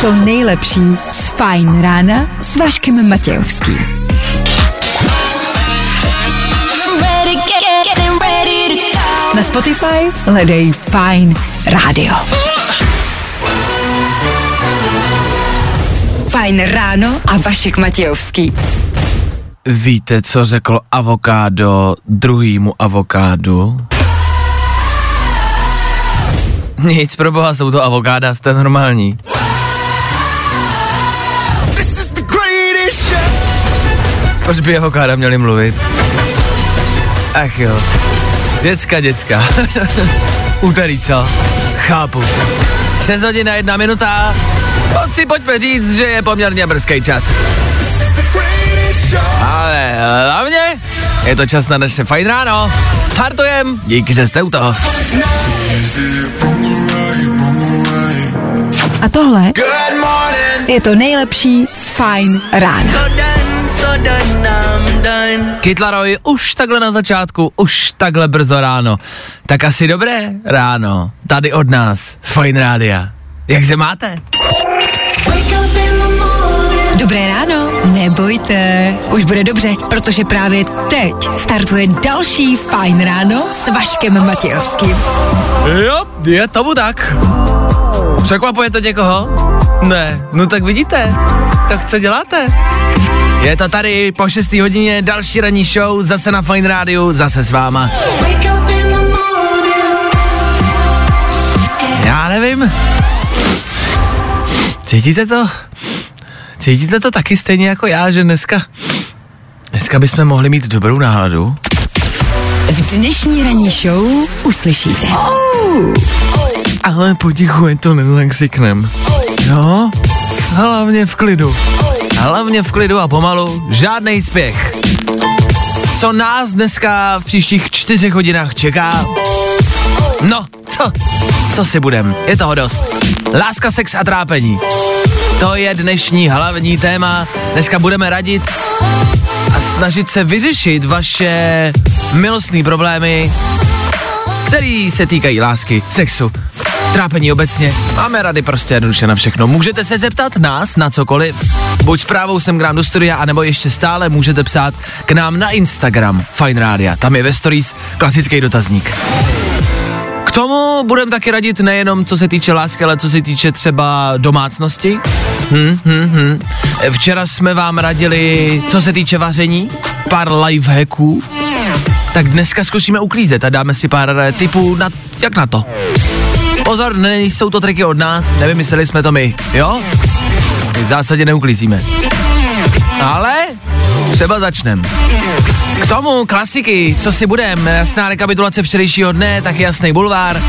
to nejlepší z Fajn rána s Vaškem Matějovským. Na Spotify hledej Fajn rádio. Fajn ráno a Vašek Matějovský. Víte, co řekl avokádo druhýmu avokádu? Nic, pro boha, jsou to avokáda, jste normální. Proč by avokáda měli mluvit? Ach jo. Děcka, děcka. Úterý, co? Chápu. 6 hodin a jedna minuta. Pojď si pojďme říct, že je poměrně brzký čas. Ale hlavně je to čas na naše fajn ráno. Startujem, díky, že jste u toho. A tohle je to nejlepší z Fajn rána. Kytlaroj, už takhle na začátku, už takhle brzo ráno. Tak asi dobré ráno, tady od nás, z Fajn rádia. Jak se máte? Nebojte, už bude dobře, protože právě teď startuje další Fajn ráno s Vaškem Matějovským. Jo, je tomu tak. Překvapuje to někoho? Ne, no tak vidíte, tak co děláte? Je to tady po 6. hodině další ranní show, zase na Fine Rádiu, zase s váma. Já nevím. Cítíte to? Cítíte to taky stejně jako já, že dneska, dneska bychom mohli mít dobrou náladu? V dnešní ranní show uslyšíte. Ale potichu, ať to nezakřiknem. Jo? Hlavně v klidu. Hlavně v klidu a pomalu. Žádný spěch. Co nás dneska v příštích čtyřech hodinách čeká? No, co? Co si budem? Je toho dost. Láska, sex a trápení. To je dnešní hlavní téma. Dneska budeme radit a snažit se vyřešit vaše milostné problémy, který se týkají lásky, sexu, trápení obecně. Máme rady prostě jednoduše na všechno. Můžete se zeptat nás na cokoliv. Buď zprávou sem k nám do studia, anebo ještě stále můžete psát k nám na Instagram Fine Radio. Tam je ve stories klasický dotazník. Tomu budeme taky radit nejenom co se týče lásky, ale co se týče třeba domácnosti. Hm, hm, hm. Včera jsme vám radili, co se týče vaření, pár life hacků. Tak dneska zkusíme uklízet a dáme si pár tipů na, jak na to. Pozor, nejsou to triky od nás, nevymysleli jsme to my, jo? My v zásadě neuklízíme. Ale třeba začnem. K tomu klasiky, co si budem, jasná rekapitulace včerejšího dne, tak jasný bulvár.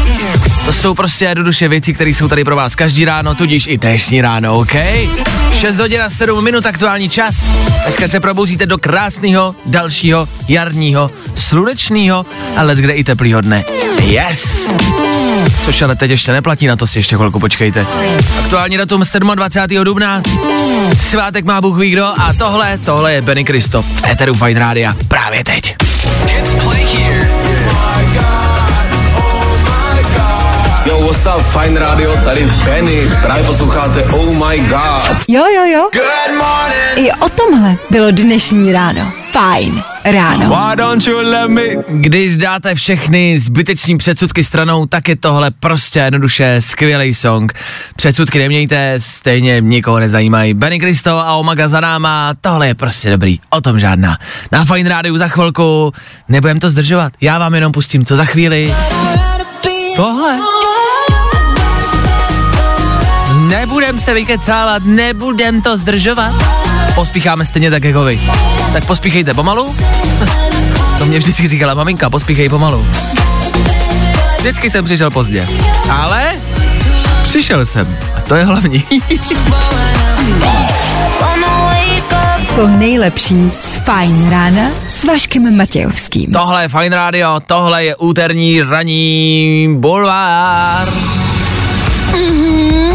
To jsou prostě jednoduše věci, které jsou tady pro vás každý ráno, tudíž i dnešní ráno, OK? 6 hodin a 7 minut aktuální čas. Dneska se probouzíte do krásného, dalšího, jarního, slunečného, ale kde i teplýho dne. Yes! Což ale teď ještě neplatí, na to si ještě chvilku počkejte. Aktuální datum 27. dubna, svátek má Bůh ví kdo a tohle, tohle je Benny Kristo Eteru Fine Rádia právě teď. Yo, what's up, Fine Radio, tady Benny, právě posloucháte Oh My God. Jo, jo, jo. I o tomhle bylo dnešní ráno. Fajn ráno. Why don't you let me... Když dáte všechny zbyteční předsudky stranou, tak je tohle prostě jednoduše skvělý song. Předsudky nemějte, stejně nikoho nezajímají. Benny Kristo a Omaga za náma, tohle je prostě dobrý, o tom žádná. Na Fine Rádiu za chvilku, nebudem to zdržovat, já vám jenom pustím, co za chvíli. Tohle. Nebudem se vykecávat, nebudem to zdržovat. Pospícháme stejně tak jako vy. Tak pospíchejte pomalu. To mě vždycky říkala maminka, pospíchej pomalu. Vždycky jsem přišel pozdě. Ale přišel jsem. A to je hlavní. To nejlepší z Fajn rána s Vaškem Matějovským. tohle je Fine Radio, tohle je úterní ranní bulvár.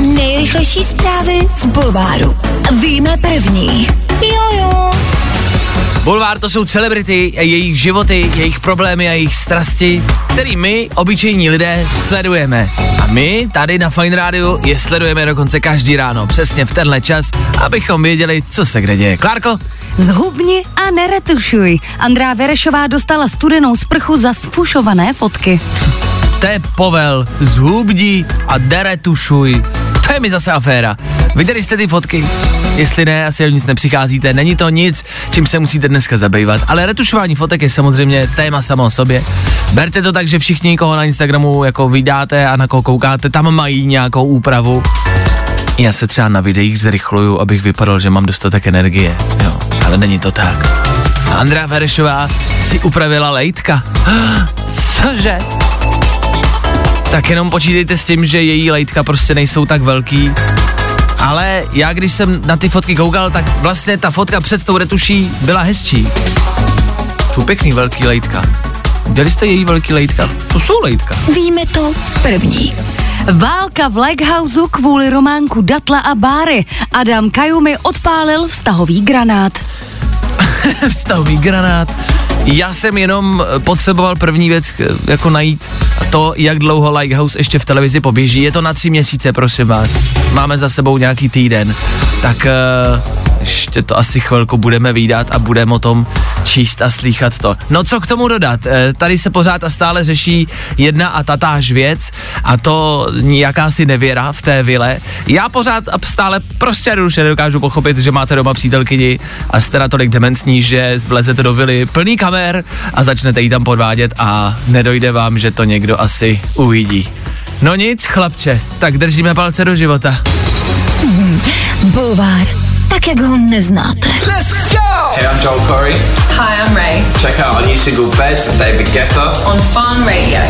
Nejrychlejší zprávy z Bulváru. Víme první. Jojo. Bulvár to jsou celebrity, a jejich životy, jejich problémy a jejich strasti, který my, obyčejní lidé, sledujeme. A my tady na Fine Radio je sledujeme dokonce každý ráno, přesně v tenhle čas, abychom věděli, co se kde děje. Klárko? Zhubni a neretušuj. Andrá Verešová dostala studenou sprchu za sfušované fotky. To je povel, zhubdi a deretušuj. To je mi zase aféra. Viděli jste ty fotky? Jestli ne, asi o nic nepřicházíte. Není to nic, čím se musíte dneska zabývat. Ale retušování fotek je samozřejmě téma samo o sobě. Berte to tak, že všichni, koho na Instagramu jako vydáte a na koho koukáte, tam mají nějakou úpravu. Já se třeba na videích zrychluju, abych vypadal, že mám dostatek energie. Jo, ale není to tak. Andrea Verešová si upravila lejtka. Cože? Tak jenom počítejte s tím, že její lejtka prostě nejsou tak velký. Ale já, když jsem na ty fotky koukal, tak vlastně ta fotka před tou retuší byla hezčí. Jsou pěkný velký lejtka. Viděli jste její velký lejtka? To jsou lejtka. Víme to první. Válka v Lighthouse kvůli románku Datla a Báry. Adam Kajumi odpálil vztahový granát. Vztahový granát. Já jsem jenom eh, potřeboval první věc eh, jako najít to, jak dlouho Lighthouse ještě v televizi poběží. Je to na tři měsíce, prosím vás. Máme za sebou nějaký týden. Tak uh, ještě to asi chvilku budeme výdat a budeme o tom číst a slýchat to. No co k tomu dodat? E, tady se pořád a stále řeší jedna a tatáž věc a to jakási nevěra v té vile. Já pořád a stále prostě jednoduše nedokážu pochopit, že máte doma přítelkyni a jste natolik dementní, že vlezete do vily plný kamer a začnete jí tam podvádět a nedojde vám, že to někdo asi uvidí. No nic, chlapče, tak držíme palce do života. Bulvár, tak jak ho neznáte. Hey, I'm Joel Corey. Hi, I'm Ray Check out our new single Bed from David Guetta. on Farm Radio.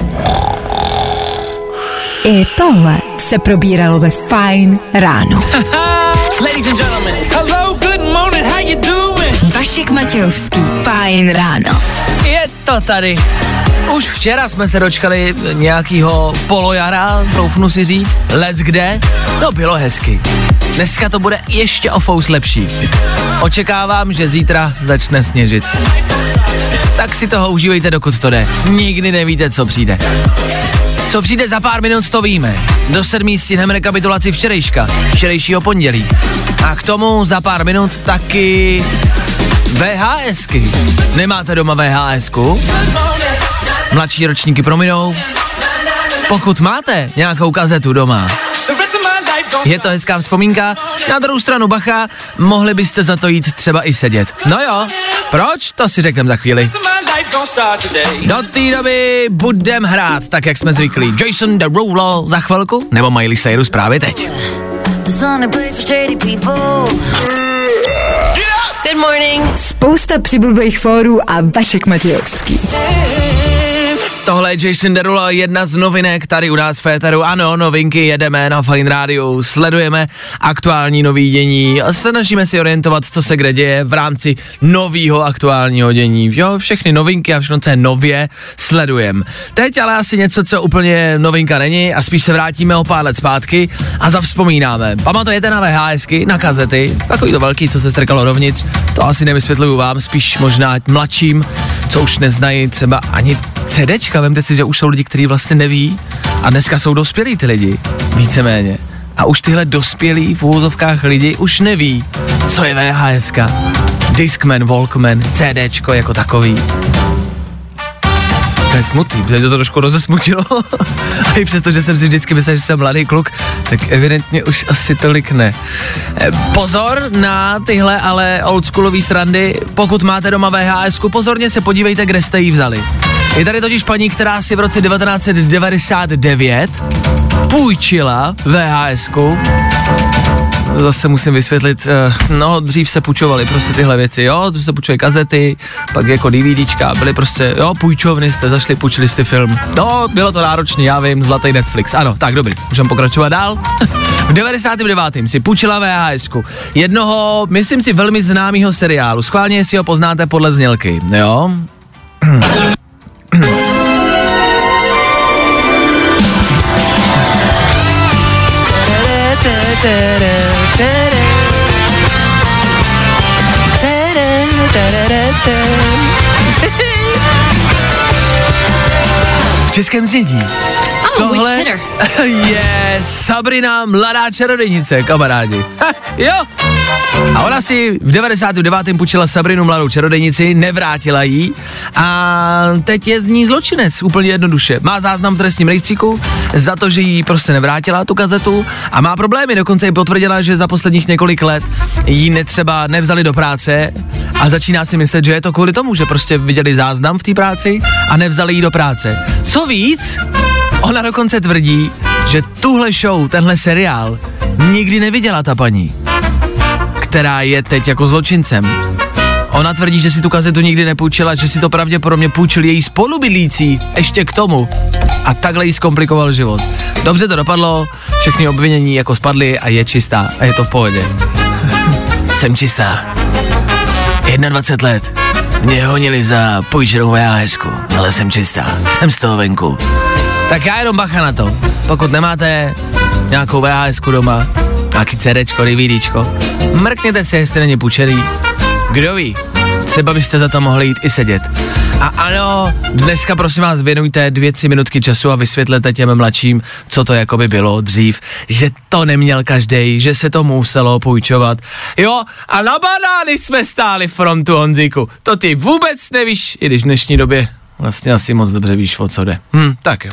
I tohle se probíralo ve Fine ráno. Ladies and gentlemen, Hello, good morning, how you doing? Vašek Matějovský, Fine ráno. je to tady. Už včera jsme se dočkali nějakýho polojara, troufnu si říct, let's kde, no bylo hezky. Dneska to bude ještě o fous lepší. Očekávám, že zítra začne sněžit. Tak si toho užívejte, dokud to jde. Nikdy nevíte, co přijde. Co přijde za pár minut, to víme. Do sedmí stihneme rekapitulaci včerejška, včerejšího pondělí. A k tomu za pár minut taky VHSky. Nemáte doma VHSku? Mladší ročníky prominou. Pokud máte nějakou kazetu doma, je to hezká vzpomínka. Na druhou stranu bacha, mohli byste za to jít třeba i sedět. No jo, proč? To si řekneme za chvíli. Do té doby budem hrát, tak jak jsme zvyklí. Jason Derulo za chvilku, nebo Miley Cyrus právě teď. Good morning. Spousta přibulbých fórů a Vašek Matějovský. Tohle je Jason Derulo, jedna z novinek tady u nás v Féteru. Ano, novinky jedeme na Fine Radio, sledujeme aktuální nový dění snažíme si orientovat, co se kde děje v rámci nového aktuálního dění. Jo, všechny novinky a všechno, co je nově, sledujem. Teď ale asi něco, co úplně novinka není a spíš se vrátíme o pár let zpátky a zavzpomínáme. Pamatujete na VHSky, na kazety, takový to velký, co se strkalo dovnitř, to asi nevysvětluju vám, spíš možná mladším, co už neznají třeba ani CDčka, vemte si, že už jsou lidi, kteří vlastně neví a dneska jsou dospělí ty lidi, víceméně. A už tyhle dospělí v úvozovkách lidi už neví, co je VHS, Discman, Walkman, CDčko jako takový. To je smutný, protože to trošku rozesmutilo. A i přesto, že jsem si vždycky myslel, že jsem mladý kluk, tak evidentně už asi tolik ne. E, Pozor na tyhle ale oldschoolový srandy, pokud máte doma VHS, pozorně se podívejte, kde jste ji vzali. Je tady totiž paní, která si v roce 1999 půjčila VHS. Zase musím vysvětlit, eh, no dřív se půjčovaly prostě tyhle věci, jo, tu se půjčovaly kazety, pak jako DVDčka, byly prostě, jo, půjčovny jste zašli, půjčili jste film. No, bylo to náročný, já vím, zlatý Netflix, ano, tak dobrý, můžeme pokračovat dál. v 99. si půjčila VHS jednoho, myslím si, velmi známého seriálu, schválně si ho poznáte podle znělky, jo. V českém znění. Tohle je Sabrina, mladá čarodejnice, kamarádi. Ha, jo. A ona si v 99. půjčila Sabrinu mladou čarodejnici, nevrátila jí a teď je z ní zločinec, úplně jednoduše. Má záznam v trestním rejstříku za to, že jí prostě nevrátila tu kazetu a má problémy, dokonce i potvrdila, že za posledních několik let jí netřeba nevzali do práce a začíná si myslet, že je to kvůli tomu, že prostě viděli záznam v té práci a nevzali jí do práce. Co víc, ona dokonce tvrdí, že tuhle show, tenhle seriál nikdy neviděla ta paní, která je teď jako zločincem. Ona tvrdí, že si tu kazetu nikdy nepůjčila, že si to pravděpodobně půjčil její spolubydlící ještě k tomu. A takhle jí zkomplikoval život. Dobře to dopadlo, všechny obvinění jako spadly a je čistá a je to v pohodě. Jsem čistá. 21 let. Mě honili za půjčenou VHS, ale jsem čistá. Jsem z toho venku. Tak já jenom bacha na to. Pokud nemáte nějakou VHS doma, nějaký CDčko, DVDčko, mrkněte si, jestli není půjčený. Kdo ví, třeba byste za to mohli jít i sedět. A ano, dneska prosím vás věnujte dvě, tři minutky času a vysvětlete těm mladším, co to jako by bylo dřív, že to neměl každý, že se to muselo půjčovat. Jo, a na banány jsme stáli frontu, Honzíku. To ty vůbec nevíš, i když v dnešní době vlastně asi moc dobře víš, o co jde. Hm, tak jo.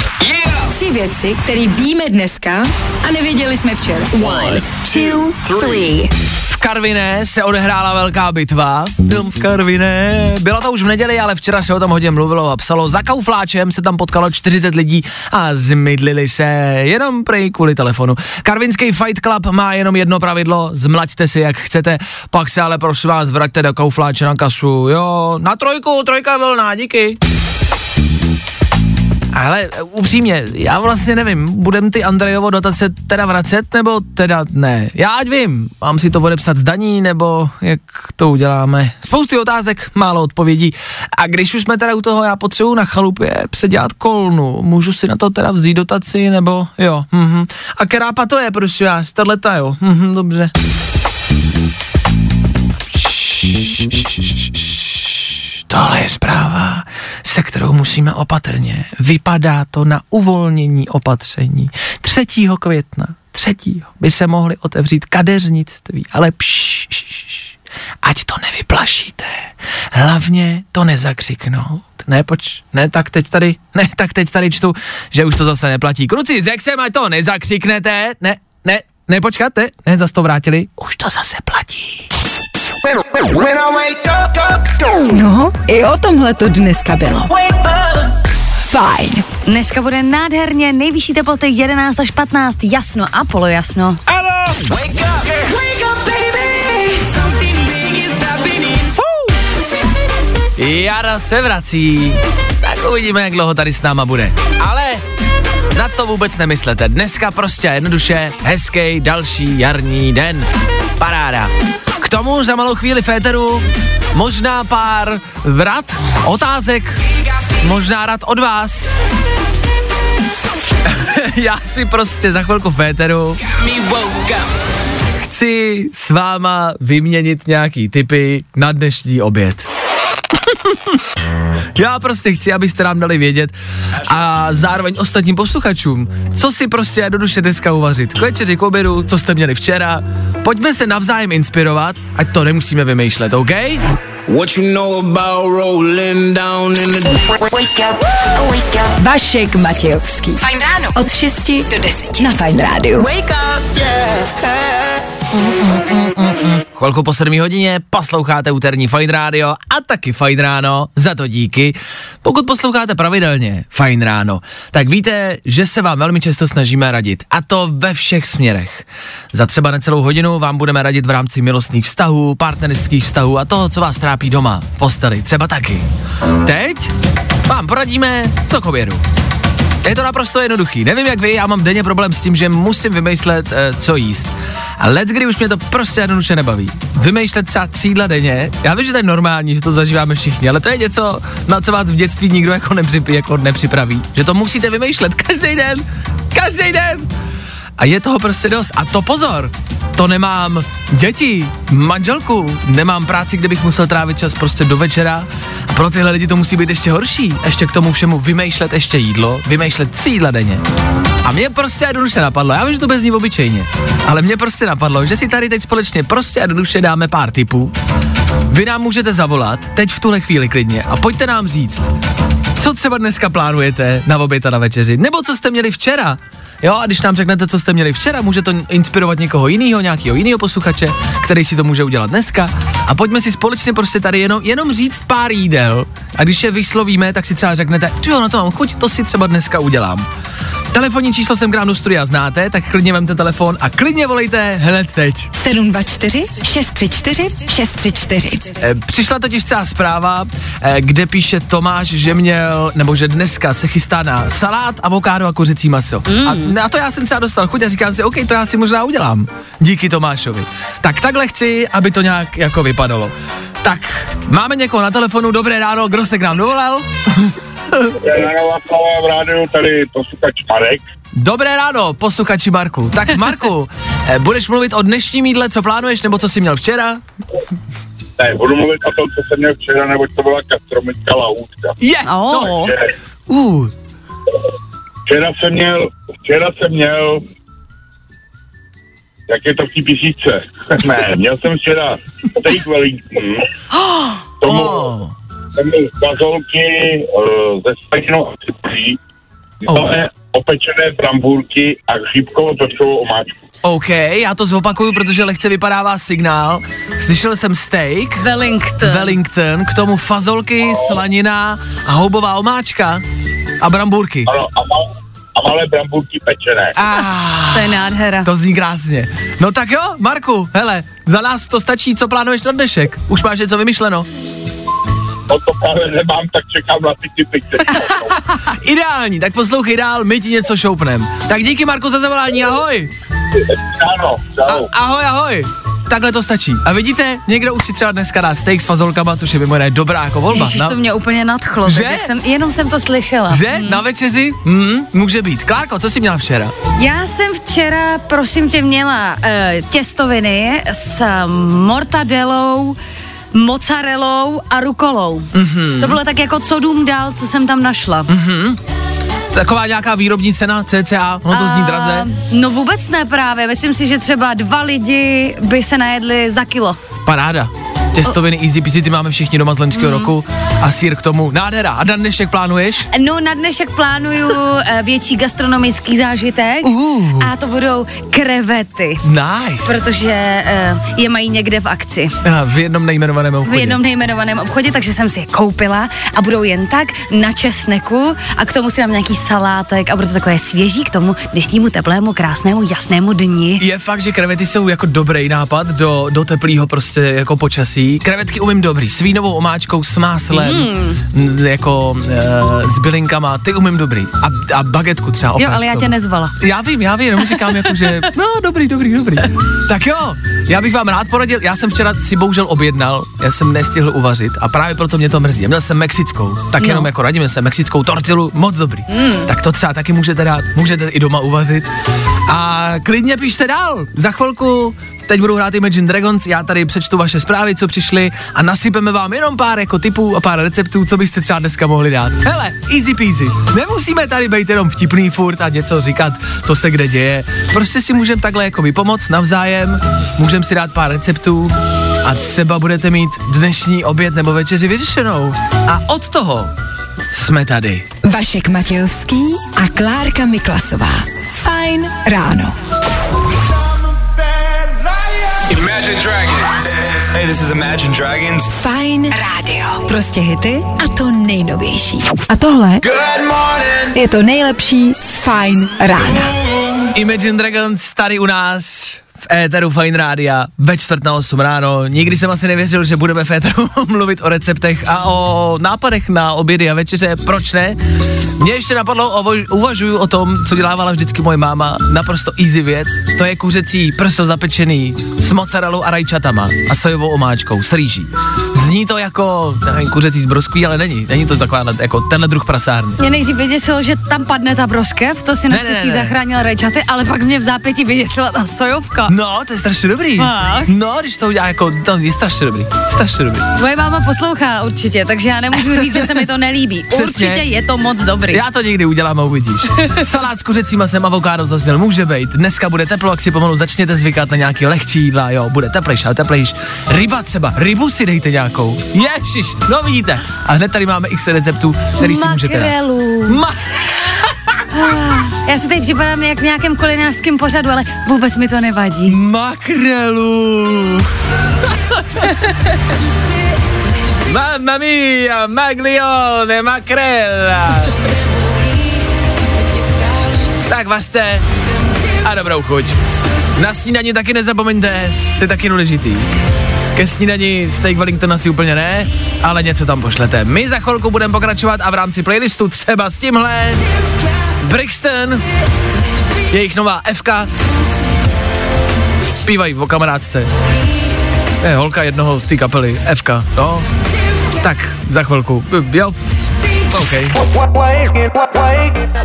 Tři věci, které víme dneska a nevěděli jsme včera. One, two, three. V Karviné se odehrála velká bitva. Tam v Karviné. Bylo to už v neděli, ale včera se o tom hodně mluvilo a psalo. Za kaufláčem se tam potkalo 40 lidí a zmydlili se jenom prej kvůli telefonu. Karvinský Fight Club má jenom jedno pravidlo, zmlaďte si jak chcete, pak se ale prosím vás vraťte do kaufláče na kasu. Jo, na trojku, trojka je volná, díky. Ale e, upřímně, já vlastně nevím, budem ty Andrejovo dotace teda vracet, nebo teda ne? Já ať vím, mám si to odepsat z daní, nebo jak to uděláme? Spousty otázek, málo odpovědí. A když už jsme teda u toho, já potřebuji na chalupě předělat kolnu, můžu si na to teda vzít dotaci, nebo jo, mhm. A kerápa to je, prosím já, tato jo, mhm, dobře. Tohle je zpráva, se kterou musíme opatrně. Vypadá to na uvolnění opatření. 3. května, 3. by se mohly otevřít kadeřnictví, ale pš, ať to nevyplašíte. Hlavně to nezakřiknout. Ne, poč, ne, tak teď tady, ne, tak teď tady čtu, že už to zase neplatí. Kruci, řekl jsem, ať to nezakřiknete. Ne, ne, ne, počkáte, ne, zase to vrátili. Už to zase platí. No, i o tomhle to dneska bylo. Fajn. Dneska bude nádherně, nejvyšší teploty 11 až 15, jasno a polojasno. Jara se vrací. Tak uvidíme, jak dlouho tady s náma bude. Ale na to vůbec nemyslete. Dneska prostě a jednoduše hezký další jarní den. Paráda. Tomu za malou chvíli féteru možná pár vrat, otázek, možná rad od vás. Já si prostě za chvilku féteru chci s váma vyměnit nějaký typy na dnešní oběd. Já prostě chci, abyste nám dali vědět a zároveň ostatním posluchačům, co si prostě jednoduše dneska uvařit. K večeři, k obědu, co jste měli včera. Pojďme se navzájem inspirovat, ať to nemusíme vymýšlet, OK? What you know about rolling down in the Vašek Matějovský. Fajn ráno. Od 6 do 10 na Fajn rádiu. Wake up. Chvilku po 7 hodině posloucháte úterní Fine Radio a taky Fine Ráno, za to díky. Pokud posloucháte pravidelně Fine Ráno, tak víte, že se vám velmi často snažíme radit a to ve všech směrech. Za třeba necelou hodinu vám budeme radit v rámci milostných vztahů, partnerských vztahů a toho, co vás trápí doma, v posteli, třeba taky. Teď vám poradíme, co k obědu. Je to naprosto jednoduchý. Nevím jak vy, já mám denně problém s tím, že musím vymýšlet, eh, co jíst. A let, kdy už mě to prostě jednoduše nebaví. Vymýšlet třeba tři jídla denně, já vím, že to je normální, že to zažíváme všichni, ale to je něco, na co vás v dětství nikdo jako, nepřipí, jako nepřipraví. Že to musíte vymýšlet každý den. Každý den. A je toho prostě dost. A to pozor, to nemám děti, manželku, nemám práci, kde bych musel trávit čas prostě do večera. A pro tyhle lidi to musí být ještě horší. Ještě k tomu všemu vymýšlet ještě jídlo, vymýšlet tři jídla denně. A mě prostě jednoduše napadlo, já vím, že to bez ní obyčejně, ale mě prostě napadlo, že si tady teď společně prostě jednoduše dáme pár tipů. Vy nám můžete zavolat, teď v tuhle chvíli klidně, a pojďte nám říct, co třeba dneska plánujete na oběd a na večeři, nebo co jste měli včera. Jo, a když nám řeknete, co jste měli včera, může to inspirovat někoho jiného, nějakého jiného posluchače, který si to může udělat dneska. A pojďme si společně prostě tady jenom, jenom říct pár jídel. A když je vyslovíme, tak si třeba řeknete, jo, na to mám chuť, to si třeba dneska udělám. Telefonní číslo jsem Gránu Studia znáte, tak klidně vemte telefon a klidně volejte hned teď. 724 634 634. E, Přišla totiž třeba zpráva, e, kde píše Tomáš, že měl, nebo že dneska se chystá na salát, avokádo a kuřecí maso. Mm. A na to já jsem třeba dostal chuť a říkám si, OK, to já si možná udělám. Díky Tomášovi. Tak takhle chci, aby to nějak jako vypadalo. Tak, máme někoho na telefonu, dobré ráno, kdo se k nám dovolal? Ráno Václava v rádiu, tady posluchač Marek. Dobré ráno, posluchači Marku. Tak Marku, e, budeš mluvit o dnešním jídle, co plánuješ, nebo co jsi měl včera? Ne, budu mluvit o tom, co jsem měl včera, neboť to byla gastromická lahůdka. Je! Oh. No, uh, Včera jsem měl, včera jsem měl, jak je to v té písničce? ne, měl jsem včera steak Wellington, tomu, oh. Jsem měl fazolky uh, ze slaninou a citrí, Oh. opečené brambůrky a chřipkovou pepřovou omáčku. OK, já to zopakuju, protože lehce vypadává signál. Slyšel jsem steak, Wellington. Wellington, k tomu fazolky, slanina a houbová omáčka a brambůrky. Ano, a, mal, a malé brambůrky pečené. Ah, To je nádhera. to zní krásně. No tak jo, Marku, hele, za nás to stačí, co plánuješ na dnešek. Už máš něco vymyšleno. No to právě nemám, tak čekám na ty typy. Ideální, tak poslouchej dál, my ti něco šoupnem. Tak díky Marku za zavolání, ahoj. Ano, čau. A, ahoj, ahoj. Takhle to stačí. A vidíte, někdo už si třeba dneska dá steak s fazolkama, což je mimo jiné dobrá jako volba. Ježiš, Na- to mě úplně nadchlo. Že? Tak jsem, jenom jsem to slyšela. Že? Na večeři? Mm, může být. Klárko, co jsi měla včera? Já jsem včera, prosím tě, měla uh, těstoviny s mortadelou, mozzarellou a rukolou. Mhm. Mm-hmm. To bylo tak jako co dům dál, co jsem tam našla. Mm-hmm. Taková nějaká výrobní cena, CCA, ono to zní draze. No vůbec ne právě, myslím si, že třeba dva lidi by se najedli za kilo. Paráda. Těstoviny easy peasy, ty máme všichni doma z loňského Mhm. roku a sír k tomu. Nádhera. A na dnešek plánuješ? No na dnešek plánuju eh, větší gastronomický zážitek Uh. a to budou krevety, Nice. protože eh, je mají někde v akci. Aha, v jednom nejmenovaném v obchodě. jednom nejmenovaném obchodě, takže jsem si je koupila a budou jen tak na česneku a k tomu si dám nějaký salátek a bude to takové svěží k tomu dnešnímu teplému, krásnému, jasnému dni. Je fakt, že krevety jsou jako dobrý nápad do, do teplého prostě jako počasí. Krevetky umím dobrý, s vínovou omáčkou, s máslem, mm. jako e, s bylinkama, ty umím dobrý. A, a bagetku třeba Jo, ale já tě nezvala. Já vím, já vím, jenom říkám jako, že no dobrý, dobrý, dobrý. Tak jo, já bych vám rád poradil, já jsem včera si bohužel objednal, já jsem nestihl uvařit a právě proto mě to mrzí. Měl jsem mexickou, tak jenom No. jako radíme se, mexickou tortilu, moc dobrý. Mm. Tak to třeba taky můžete dát, můžete i doma uvařit. A klidně pište dál, za chvilku Teď budou hrát Imagine Dragons, já tady přečtu vaše zprávy, co přišly a nasypeme vám jenom pár jako tipů a pár receptů, co byste třeba dneska mohli dát. Hele, easy peasy. Nemusíme tady být jenom vtipný furt a něco říkat, co se kde děje. Prostě si můžeme takhle jako vypomoct navzájem, můžeme si dát pár receptů a třeba budete mít dnešní oběd nebo večeři vyřešenou. A od toho jsme tady. Vašek Matějovský a Klárka Miklasová. Fajn ráno. Imagine Dragons. Hey, this is Imagine Dragons. Fajn rádio. Prostě hity a to nejnovější. A tohle je to nejlepší z Fajn rána. Imagine Dragons tady u nás v éteru Fine Rádia ve čtvrt na 8 ráno. Nikdy jsem asi nevěřil, že budeme v éteru mluvit o receptech a o nápadech na obědy a večeře. Proč ne? Mě ještě napadlo, uvažuju o tom, co dělávala vždycky moje máma. Naprosto easy věc. To je kuřecí prso zapečený s mozzarellou a rajčatama a sojovou omáčkou s rýží. Zní to jako, nevím, kuřecí z broskví, ale není. Není to taková jako tenhle druh prasárny. Mě nejdřív vyděsilo, že tam padne ta broskev, to si naštěstí zachránil rajčaty, ale pak mě v zápěti vyděsila ta sojovka. No, to je strašně dobrý. Fakt? No, když to udělá jako, to je strašně dobrý. Strašně dobrý. Moje máma poslouchá určitě, takže já nemůžu říct, že se mi to nelíbí. Přesně. Určitě je to moc dobrý. Já to někdy udělám a uvidíš. Salát s kuřecím masem, avokádo zazněl, může být. Dneska bude teplo, jak si pomalu začněte zvykat na nějaký lehčí jídla, jo, bude teplejš, ale teplejš. Ryba třeba, rybu si dejte nějakou. Ježiš, no vidíte. A hned tady máme x receptů, který si můžete dát. Makrelu. Ma- Já si teď připadám jak v nějakém kulinářském pořadu, ale vůbec mi to nevadí. makrelu. Mamma mia, maglione, makrela. Tak vařte a dobrou chuť. Na snídani taky nezapomeňte, to je taky důležitý. Ke snídani steak Wellington asi úplně ne, ale něco tam pošlete. My za chvilku budeme pokračovat a v rámci playlistu třeba s tímhle Brixton, jejich nová FK, zpívají o kamarádce. Je holka jednoho z té kapely, FK, no. Tak, za chvilku, jo. OK.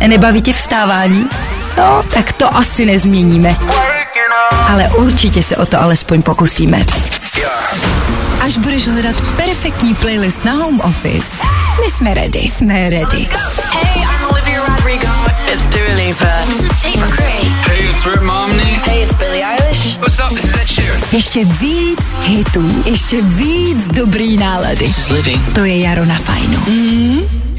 Nebaví tě vstávání? No, tak to asi nezměníme. Ale určitě se o to alespoň pokusíme. Až budeš hledat perfektní playlist na home office, my jsme ready. Jsme ready. Hey, I'm Olivia Rodrigo. It's Dua Lipa. This is Tate McRae. Hey, it's Rip Momney. Hey, it's Billie Eilish. What's up? This is Ed Sheeran. Ještě víc hitů, ještě víc dobrý nálady. To je Jaro na fajnu.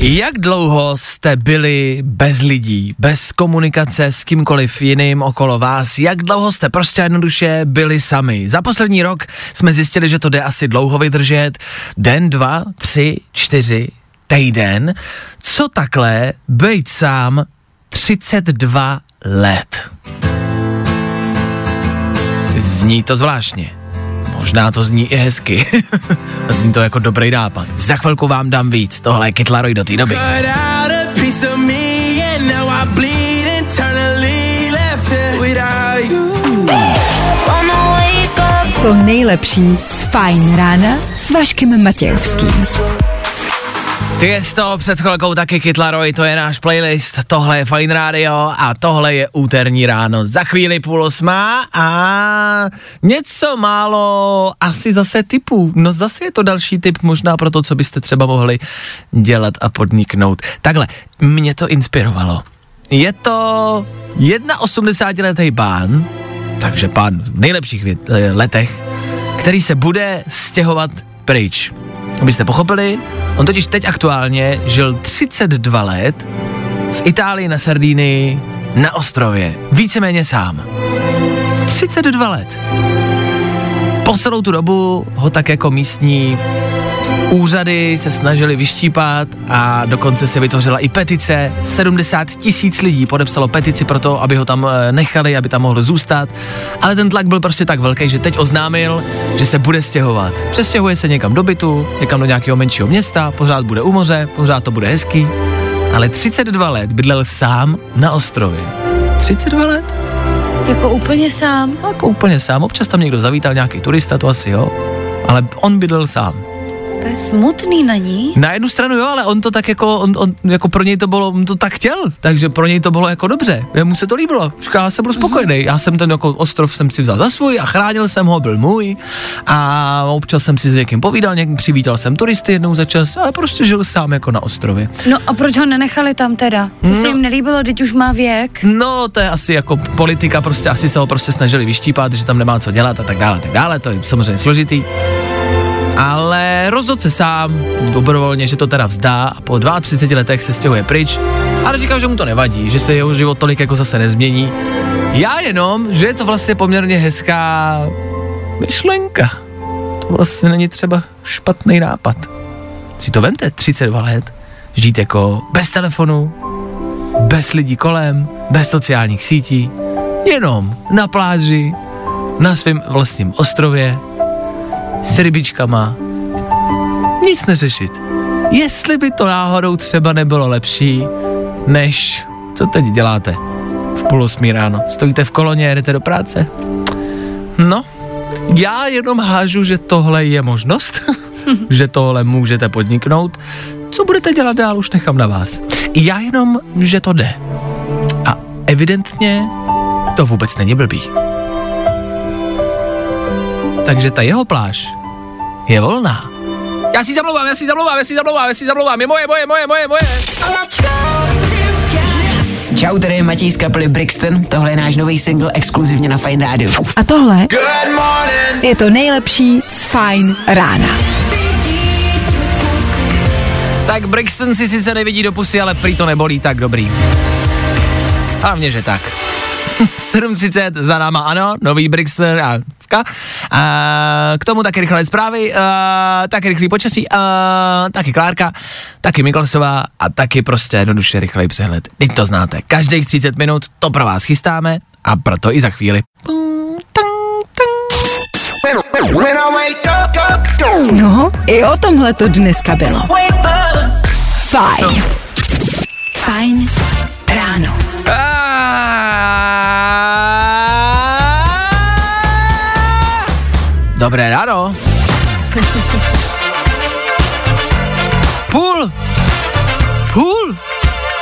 Jak dlouho jste byli bez lidí, bez komunikace s kýmkoliv jiným okolo vás? Jak dlouho jste prostě jednoduše byli sami? Za poslední rok jsme zjistili, že to jde asi dlouho vydržet. Den, dva, tři, čtyři, týden. Co takhle být sám 32 let? Zní to zvláštně. Možná to zní i hezky. zní to jako dobrý nápad. Za chvilku vám dám víc. Tohle je Kytlaroj do té doby. To nejlepší z Fajn rána s Vaškem Matějovským. Ty je to před chvilkou taky Kytlaroj, to je náš playlist, tohle je Fine Radio a tohle je úterní ráno. Za chvíli půl osmá a něco málo asi zase typů. No zase je to další typ možná pro to, co byste třeba mohli dělat a podniknout. Takhle, mě to inspirovalo. Je to 81 letý pán, takže pán v nejlepších letech, který se bude stěhovat pryč. Abyste pochopili, on totiž teď aktuálně žil 32 let v Itálii na Sardínii na ostrově. Víceméně sám. 32 let. Po celou tu dobu ho tak jako místní úřady se snažili vyštípat a dokonce se vytvořila i petice. 70 tisíc lidí podepsalo petici pro to, aby ho tam eh, nechali, aby tam mohl zůstat. Ale ten tlak byl prostě tak velký, že teď oznámil, že se bude stěhovat. Přestěhuje se někam do bytu, někam do nějakého menšího města, pořád bude u moře, pořád to bude hezký. Ale 32 let bydlel sám na ostrově. 32 let? Jako úplně sám. Jako úplně sám. Občas tam někdo zavítal, nějaký turista, to asi jo. Ale on bydlel sám. To je smutný na ní. Na jednu stranu jo, ale on to tak jako, on, on, jako pro něj to bylo, on to tak chtěl, takže pro něj to bylo jako dobře, mu se to líbilo, říká, já jsem byl spokojený, já jsem ten jako ostrov jsem si vzal za svůj a chránil jsem ho, byl můj a občas jsem si s někým povídal, někým přivítal jsem turisty jednou za čas, ale prostě žil sám jako na ostrově. No a proč ho nenechali tam teda? Co se jim nelíbilo, teď už má věk? No, to je asi jako politika, prostě asi se ho prostě snažili vyštípat, že tam nemá co dělat a tak dále, tak dále, to je samozřejmě složitý. Ale rozhodl se sám, dobrovolně, že to teda vzdá a po 32 letech se stěhuje pryč, ale říkal, že mu to nevadí, že se jeho život tolik jako zase nezmění. Já jenom, že je to vlastně poměrně hezká myšlenka. To vlastně není třeba špatný nápad. Si to vemte, 32 let, žít jako bez telefonu, bez lidí kolem, bez sociálních sítí, jenom na pláži, na svém vlastním ostrově, s rybičkama, nic neřešit. Jestli by to náhodou třeba nebylo lepší, než co teď děláte v půl osmí ráno. Stojíte v koloně, jedete do práce? No, já jenom hážu, že tohle je možnost. že tohle můžete podniknout. Co budete dělat dál, už nechám na vás. Já jenom, že to jde. A evidentně to vůbec není blbý. Takže ta jeho pláž je volná. Já si zamlouvám, já si zamlouvám, já si zamlouvám, já si zamlouvám, je moje, moje, moje, moje, moje. Čau, tady je Matěj z kapely Brixton, tohle je náš nový single exkluzivně na Fine Radio. A tohle je to nejlepší z Fine rána. Tak Brixton si sice nevidí do pusy, ale prý to nebolí tak dobrý. Hlavně, že tak. 7.30 za náma, ano, nový Brixton a Vka. A k tomu taky rychlé zprávy, a taky rychlý počasí, a taky Klárka, taky Miklasová a taky prostě jednoduše rychlej přehled. Teď to znáte. Každých 30 minut to pro vás chystáme a proto i za chvíli. No, i o tomhle to dneska bylo. Fajn. Fajn Dobré ráno. Půl. Půl.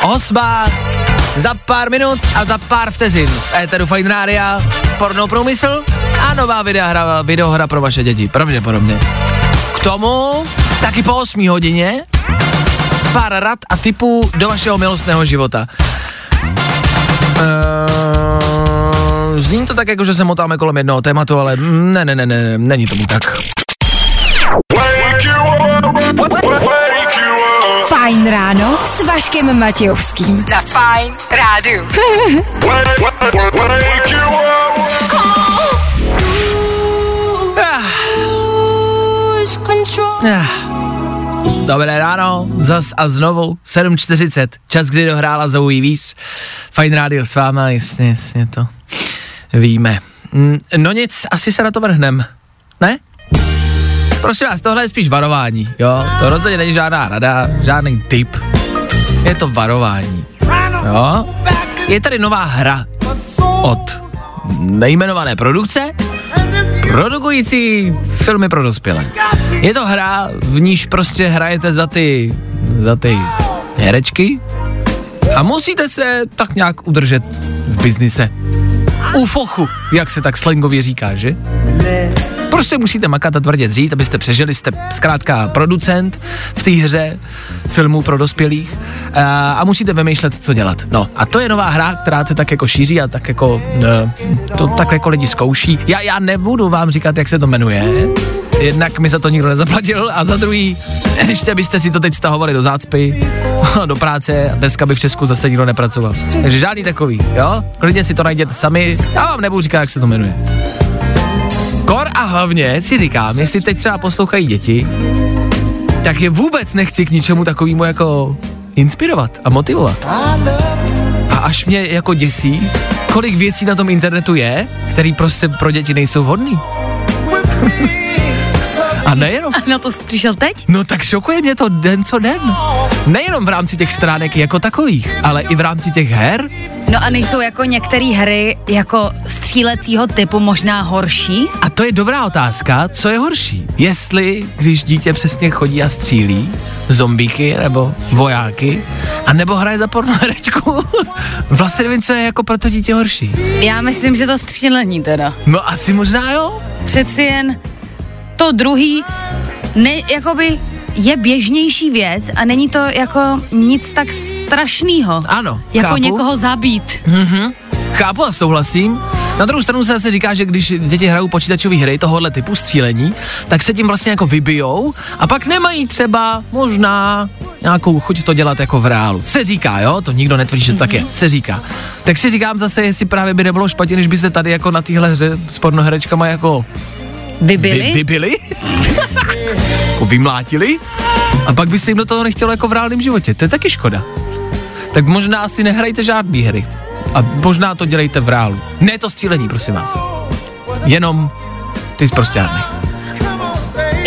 Osma. Za pár minut a za pár vteřin. V Éteru Fine Rádia, porno průmysl a nová videohra, videohra pro vaše děti. Pravděpodobně. K tomu taky po 8 hodině pár rad a tipů do vašeho milostného života. Uh, zní to tak, jako že se motáme kolem jednoho tématu, ale ne, ne, ne, ne, není tomu tak. Fajn ráno s Vaškem Matějovským. Na Fajn rádu. Ah. Dobré ráno, zas a znovu, 7.40, čas, kdy dohrála Zoe Víz. Fajn rádio s váma, jasně, jasně to víme. Mm, No nic, asi se na to vrhnem, ne? Prosím vás, tohle je spíš varování, jo? To rozhodně není žádná rada, žádný tip. Je to varování, jo? Je tady nová hra od nejmenované produkce, produkující filmy pro dospělé. Je to hra, v níž prostě hrajete za ty, za ty herečky a musíte se tak nějak udržet v biznise. U fochu, jak se tak slangově říká, že? Prostě musíte makat a tvrdě dřít, abyste přežili, jste zkrátka producent v té hře filmů pro dospělých a, a musíte vymýšlet, co dělat. No a to je nová hra, která se tak jako šíří a tak jako, uh, to tak jako lidi zkouší. Já, já nebudu vám říkat, jak se to jmenuje, jednak mi za to nikdo nezaplatil a za druhý, ještě byste si to teď stahovali do zácpy, do práce a dneska by v Česku zase nikdo nepracoval. Takže žádný takový, jo? Klidně si to najděte sami, já vám nebudu říkat, jak se to jmenuje. A hlavně si říkám, jestli teď třeba poslouchají děti, tak je vůbec nechci k ničemu takovému jako inspirovat a motivovat. A až mě jako děsí, kolik věcí na tom internetu je, který prostě pro děti nejsou vhodný. A nejenom. A na to jsi přišel teď? No tak šokuje mě to den co den. Nejenom v rámci těch stránek jako takových, ale i v rámci těch her. No a nejsou jako některé hry jako střílecího typu možná horší? A to je dobrá otázka, co je horší. Jestli, když dítě přesně chodí a střílí, zombíky nebo vojáky, a nebo hraje za pornoherečku. vlastně nevím, co je jako pro to dítě horší. Já myslím, že to střílení teda. No asi možná jo. Přeci jen to druhý, ne, jakoby je běžnější věc a není to jako nic tak strašného. Ano, Jako chápu. někoho zabít. Mhm. Chápu a souhlasím. Na druhou stranu se zase říká, že když děti hrajou počítačové hry tohohle typu střílení, tak se tím vlastně jako vybijou a pak nemají třeba možná nějakou chuť to dělat jako v reálu. Se říká, jo, to nikdo netvrdí, že to tak je, se říká. Tak si říkám zase, jestli právě by nebylo špatně, když by se tady jako na téhle hře s pornoherečkama jako Vybili? Vy, vybili? jako vymlátili? A pak by se jim do toho nechtělo jako v reálném životě. To je taky škoda. Tak možná asi nehrajte žádný hry. A možná to dělejte v reálu. Ne to střílení, prosím vás. Jenom ty zprostěrny.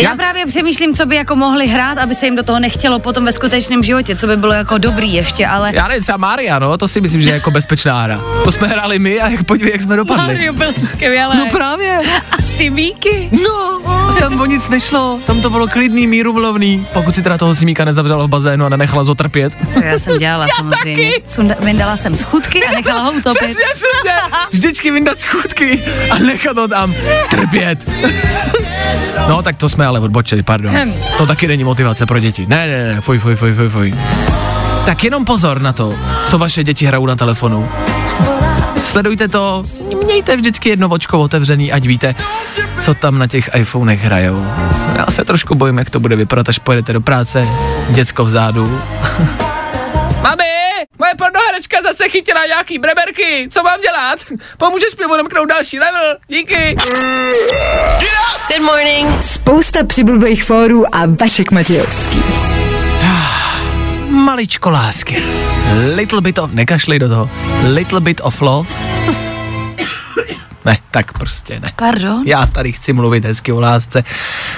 Já právě přemýšlím, co by jako mohli hrát, aby se jim do toho nechtělo potom ve skutečném životě, co by bylo jako dobrý ještě, ale... Já nevím, třeba Maria, no, to si myslím, že je jako bezpečná hra. To jsme hráli my a jak podívej, jak jsme dopadli. Mario byl skvělý. No právě. A Simíky. No, tam o nic nešlo, tam to bylo klidný, mírumilovný, pokud si teda toho simíka nezavřela v bazénu a nenechala zotrpět. To já jsem dělala Já samozřejmě. taky. Sunda, vyndala jsem schůdky a nechala ho utopit. Přesně, přesně. Vždycky vyndat schůdky a nechat ho tam trpět. No, tak to jsme ale odbočili, pardon. Hm. To taky není motivace pro děti. Ne, ne, ne, fuj, fuj, fuj, fuj, fuj. Tak jenom pozor na to, co vaše děti hrajou na telefonu. Sledujte to, mějte vždycky jedno očko otevřený, ať víte, co tam na těch iPhonech hrajou. Já se trošku bojím, jak to bude vypadat, až pojedete do práce, děcko vzadu. Moje pornoherečka zase chytila nějaký breberky, co mám dělat? Pomůžeš mi odemknout další level, díky. Good morning. Spousta přibulbých fórů a Vašek Matějovský. Maličko lásky. Little bit of, nekašli do toho, little bit of love. Ne, tak prostě ne. Pardon? Já tady chci mluvit hezky o lásce.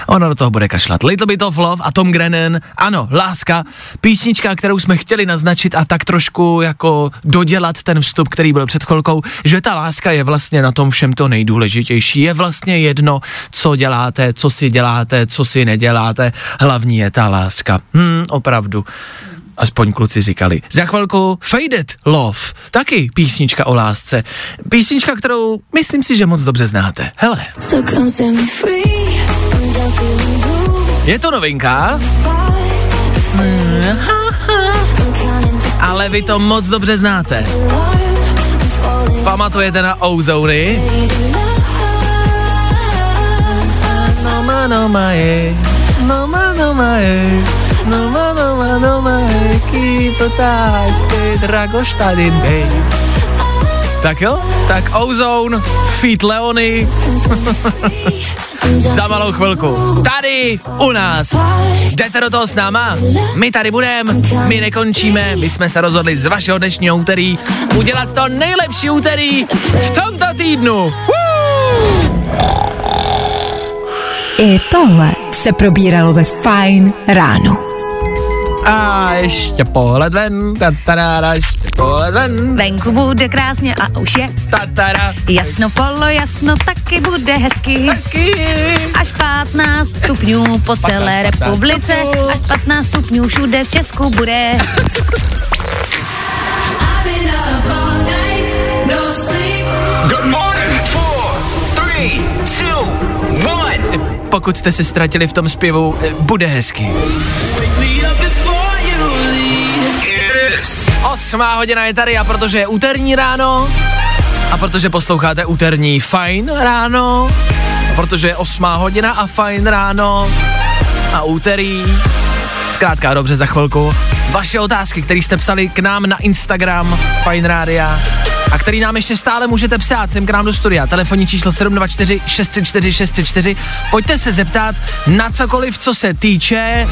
Ono do toho bude kašlat. Little Bit of Love a Tom Grennan. Ano, láska. Písnička, kterou jsme chtěli naznačit a tak trošku jako dodělat ten vstup, který byl před chvilkou, že ta láska je vlastně na tom všem to nejdůležitější. Je vlastně jedno, co děláte, co si děláte, co si neděláte. Hlavní je ta láska. Hm, opravdu aspoň kluci říkali. Za chvilku Faded Love, taky písnička o lásce. Písnička, kterou myslím si, že moc dobře znáte. Hele, je to novinka, to ale vy to moc dobře znáte. Pamatujete na Ozony? No ma no ma je, no ma no ma je, no ma no ma no ma je, keep a touch, ty dragoštadin, babe. Tak jo, tak Ozone, Feet Leony, za malou chvilku. Tady u nás. Jdete do toho s náma? My tady budeme, my nekončíme, my jsme se rozhodli z vašeho dnešního úterý udělat to nejlepší úterý v tomto týdnu. Woo! I tohle se probíralo ve Fine ráno. A ještě pohled ven, tatarára, ještě pohled ven, Venku bude krásně a už je tatara. jasno polo, jasno taky bude hezky. Hezky. Až 15 stupňů po celé 15 republice, stupňů. až 15 stupňů všude v Česku bude. Good morning. Four, three, two, one. Pokud jste se ztratili v tom zpěvu, eh, bude hezky. Is. Osmá hodina je tady a protože je úterní ráno a protože posloucháte úterní fajn ráno a protože je osmá hodina a fajn ráno a úterý, zkrátka dobře za chvilku, vaše otázky, které jste psali k nám na Instagram Fajn Rádia a který nám ještě stále můžete psát sem k nám do studia. Telefonní číslo 724 634 634. Pojďte se zeptat na cokoliv, co se týče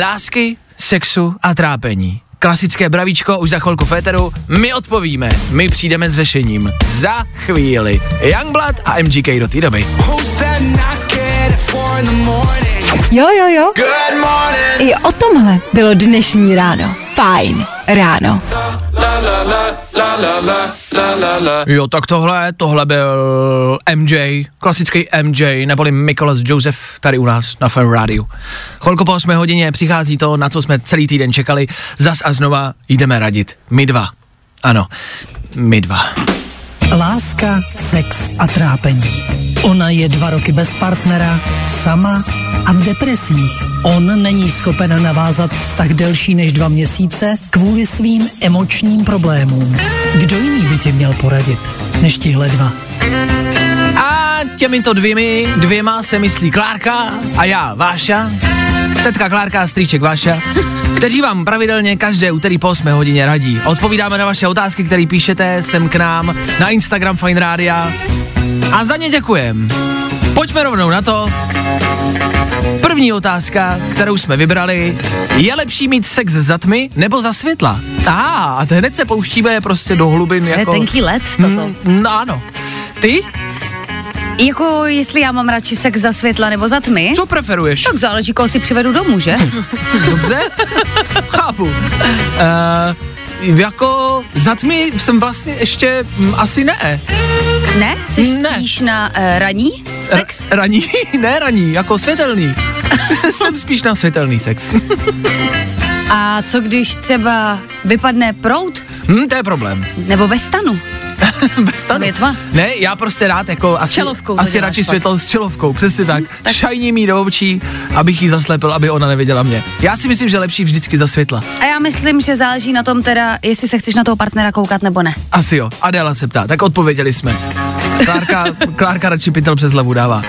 lásky, sexu a trápení. Klasické bravíčko už za chvilku féteru, my odpovíme, my přijdeme s řešením. Za chvíli. Youngblood a MGK do té doby. Jo, jo, jo. Good morning. I o tomhle bylo dnešní ráno. Fajn ráno. Jo, tak tohle, tohle byl MJ, klasický MJ, neboli Mikolas Joseph tady u nás na Fun Radio. Chvilku po 8 hodině přichází to, na co jsme celý týden čekali, zas a znova jdeme radit. My dva. Ano, my dva. Láska, sex a trápení. Ona je dva roky bez partnera, sama a v depresích. On není schopen navázat vztah delší než dva měsíce kvůli svým emočním problémům. Kdo jiný by ti měl poradit, než tihle dva? A těmito dvěmi, dvěma se myslí Klárka a já, Váša, tetka Klárka a strýček Váša, kteří vám pravidelně každé úterý po 8 hodině radí. Odpovídáme na vaše otázky, které píšete sem k nám na Instagram Fine Rádia a za ně děkujem. Pojďme rovnou na to. První otázka, kterou jsme vybrali, je lepší mít sex za tmy nebo za světla? Aha, a hned se pouštíme prostě do hlubin To je jako... tenký let toto. Mm, no ano. Ty? Jako jestli já mám radši sex za světla nebo za tmy? Co preferuješ? Tak záleží, koho si přivedu domů, že? Dobře? Chápu. Uh, jako za tmy jsem vlastně ještě mm, asi ne. Ne? Jsi Ne. spíš na uh, raní sex? R- raní, ne raní, jako světelný. jsem spíš na světelný sex. A co když třeba vypadne prout? hm, to je problém. Nebo ve stanu? Bez je tma. Ne, já prostě rád jako asi, čelovkou asi radši pak. světel s čelovkou, přesně tak. tak. Šajní mi do očí, abych jí zaslepil, aby ona neviděla mě. Já si myslím, že lepší vždycky za světla. A já myslím, že záleží na tom teda, jestli se chceš na toho partnera koukat nebo ne. Asi jo. Adela se ptá, tak odpověděli jsme. Klárka, Klárka radši pytel přes hlavu dává.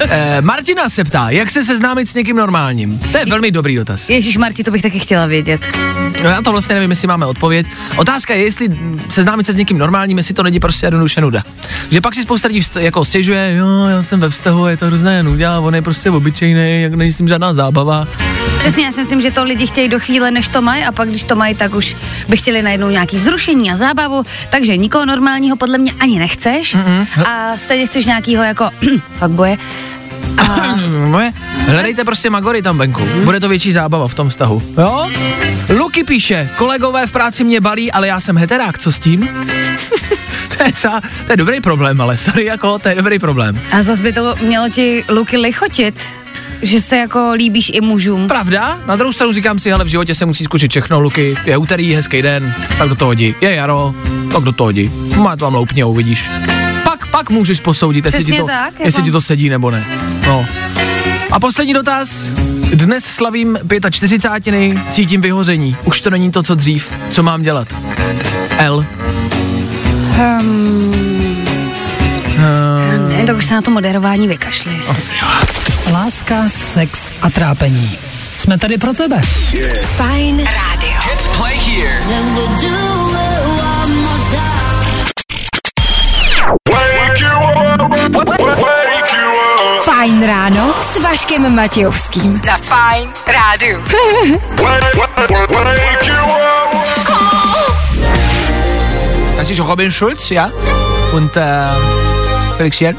Eh, Martina se ptá, jak se seznámit s někým normálním? To je velmi dobrý dotaz. Ježíš Marti, to bych taky chtěla vědět. No já to vlastně nevím, jestli máme odpověď. Otázka je, jestli seznámit se s někým normálním, jestli to není prostě jednoduše nuda. Že pak si spousta lidí vst- jako stěžuje, jo, já jsem ve vztahu, je to hrozné nuda, on je prostě obyčejný, jak není s žádná zábava. Přesně, já si myslím, že to lidi chtějí do chvíle, než to mají, a pak, když to mají, tak už by chtěli najednou nějaký zrušení a zábavu. Takže nikoho normálního podle mě ani nechceš. Mm-hmm. A stejně chceš nějakýho jako fuckboye. Moje, hledejte prostě Magory tam venku, bude to větší zábava v tom vztahu. Jo? Luky píše, kolegové v práci mě balí, ale já jsem heterák, co s tím? to je třeba, to je dobrý problém, ale sorry, jako, to je dobrý problém. A zase by to mělo ti Luky lichotit, že se jako líbíš i mužům. Pravda? Na druhou stranu říkám si, hele, v životě se musí zkusit všechno, Luky. Je úterý, hezký den, tak do toho jdi. Je jaro, tak do toho jdi. Má to vám loupně, uvidíš. Pak, pak můžeš posoudit, jestli ti, Přesně to, tak, jako- jestli ti to sedí nebo ne. No. A poslední dotaz. Dnes slavím 45. cítím vyhoření. Už to není to, co dřív. Co mám dělat? L. Hmm, Uh, ne, tak už se na to moderování vykašli. asi jo. Láska, sex a trápení. Jsme tady pro tebe. Fajn rádio. Hits play here. Fajn ráno s Vaškem Matějovským. Za Fajn rádiu. Das ist Robin Schulz, ja? Und äh, Felix Jen.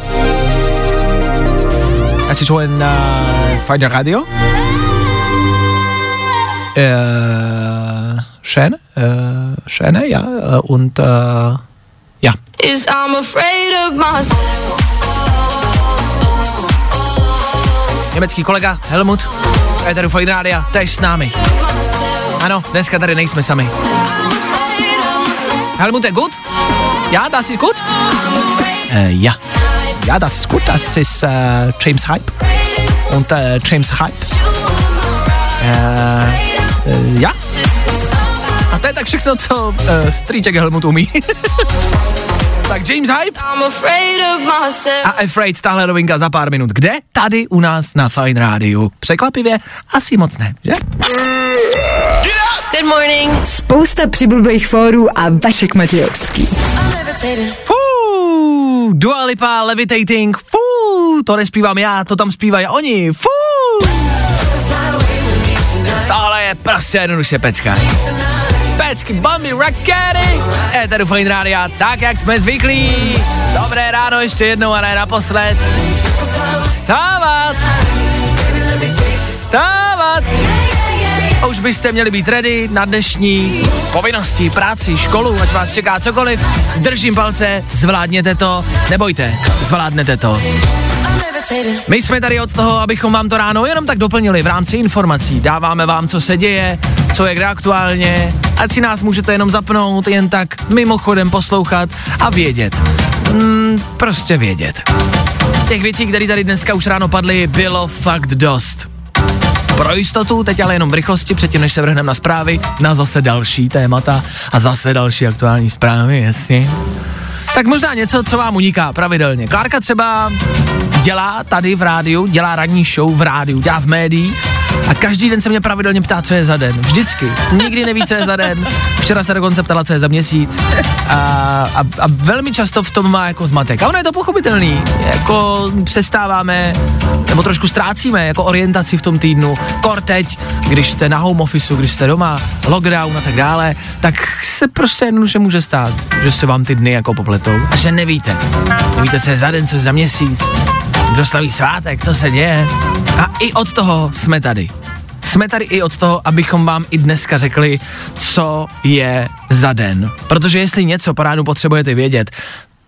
Das ist schon äh, Feiner Radio. Äh, schön, äh, schöne, ja. Äh, und äh, ja. Is I'm afraid of myself. Německý kolega Helmut, Éteru Fine Radio, tež s námi. Ano, dneska tady nejsme sami. Helmut, je gut? Ja, das ist gut? Äh, ja. Ja, das ist gut. Das ist äh, James Hype. Und äh, James Hype. Äh, äh, ja. A to je tak všechno, co äh, strýček Helmut umí. tak James Hype a Afraid, tahle novinka za pár minut. Kde? Tady u nás na Fine Rádiu. Překvapivě? Asi moc ne, že? Good morning. Spousta přibulbých fórů a Vašek Matějovský. I'm levitating. Fú, Dua Lipa, Levitating, fú, to nespívám já, to tam zpívají oni, fú. Tohle je prostě jednoduše pecka. Pecky, bomby, rakety, Éteru Fine Rádia, tak jak jsme zvyklí. Dobré ráno ještě jednou a ne naposled. Stávat. Stávat. A už byste měli být ready na dnešní povinnosti, práci, školu, ať vás čeká cokoliv. Držím palce, zvládněte to, nebojte, zvládnete to. My jsme tady od toho, abychom vám to ráno jenom tak doplnili v rámci informací. Dáváme vám, co se děje, co je kde aktuálně, ať si nás můžete jenom zapnout, jen tak mimochodem poslouchat a vědět. Mm, prostě vědět. Těch věcí, které tady dneska už ráno padly, bylo fakt dost. Pro jistotu, teď ale jenom v rychlosti, předtím než se vrhneme na zprávy, na zase další témata a zase další aktuální zprávy, jasně. Tak možná něco, co vám uniká pravidelně. Klárka třeba dělá tady v rádiu, dělá ranní show v rádiu, dělá v médiích a každý den se mě pravidelně ptá, co je za den. Vždycky. Nikdy neví, co je za den. Včera se dokonce ptala, co je za měsíc. A, a, a velmi často v tom má jako zmatek. A ono je to pochopitelný. Jako přestáváme, nebo trošku ztrácíme jako orientaci v tom týdnu. Kor teď, když jste na home officeu, když jste doma, lockdown a tak dále, tak se prostě jednoduše může stát, že se vám ty dny jako popletou a že nevíte. Nevíte, co je za den, co je za měsíc, kdo slaví svátek, co se děje. A i od toho jsme tady. jsme tady i od toho, abychom vám i dneska řekli, co je za den. Protože jestli něco po ránu potřebujete vědět,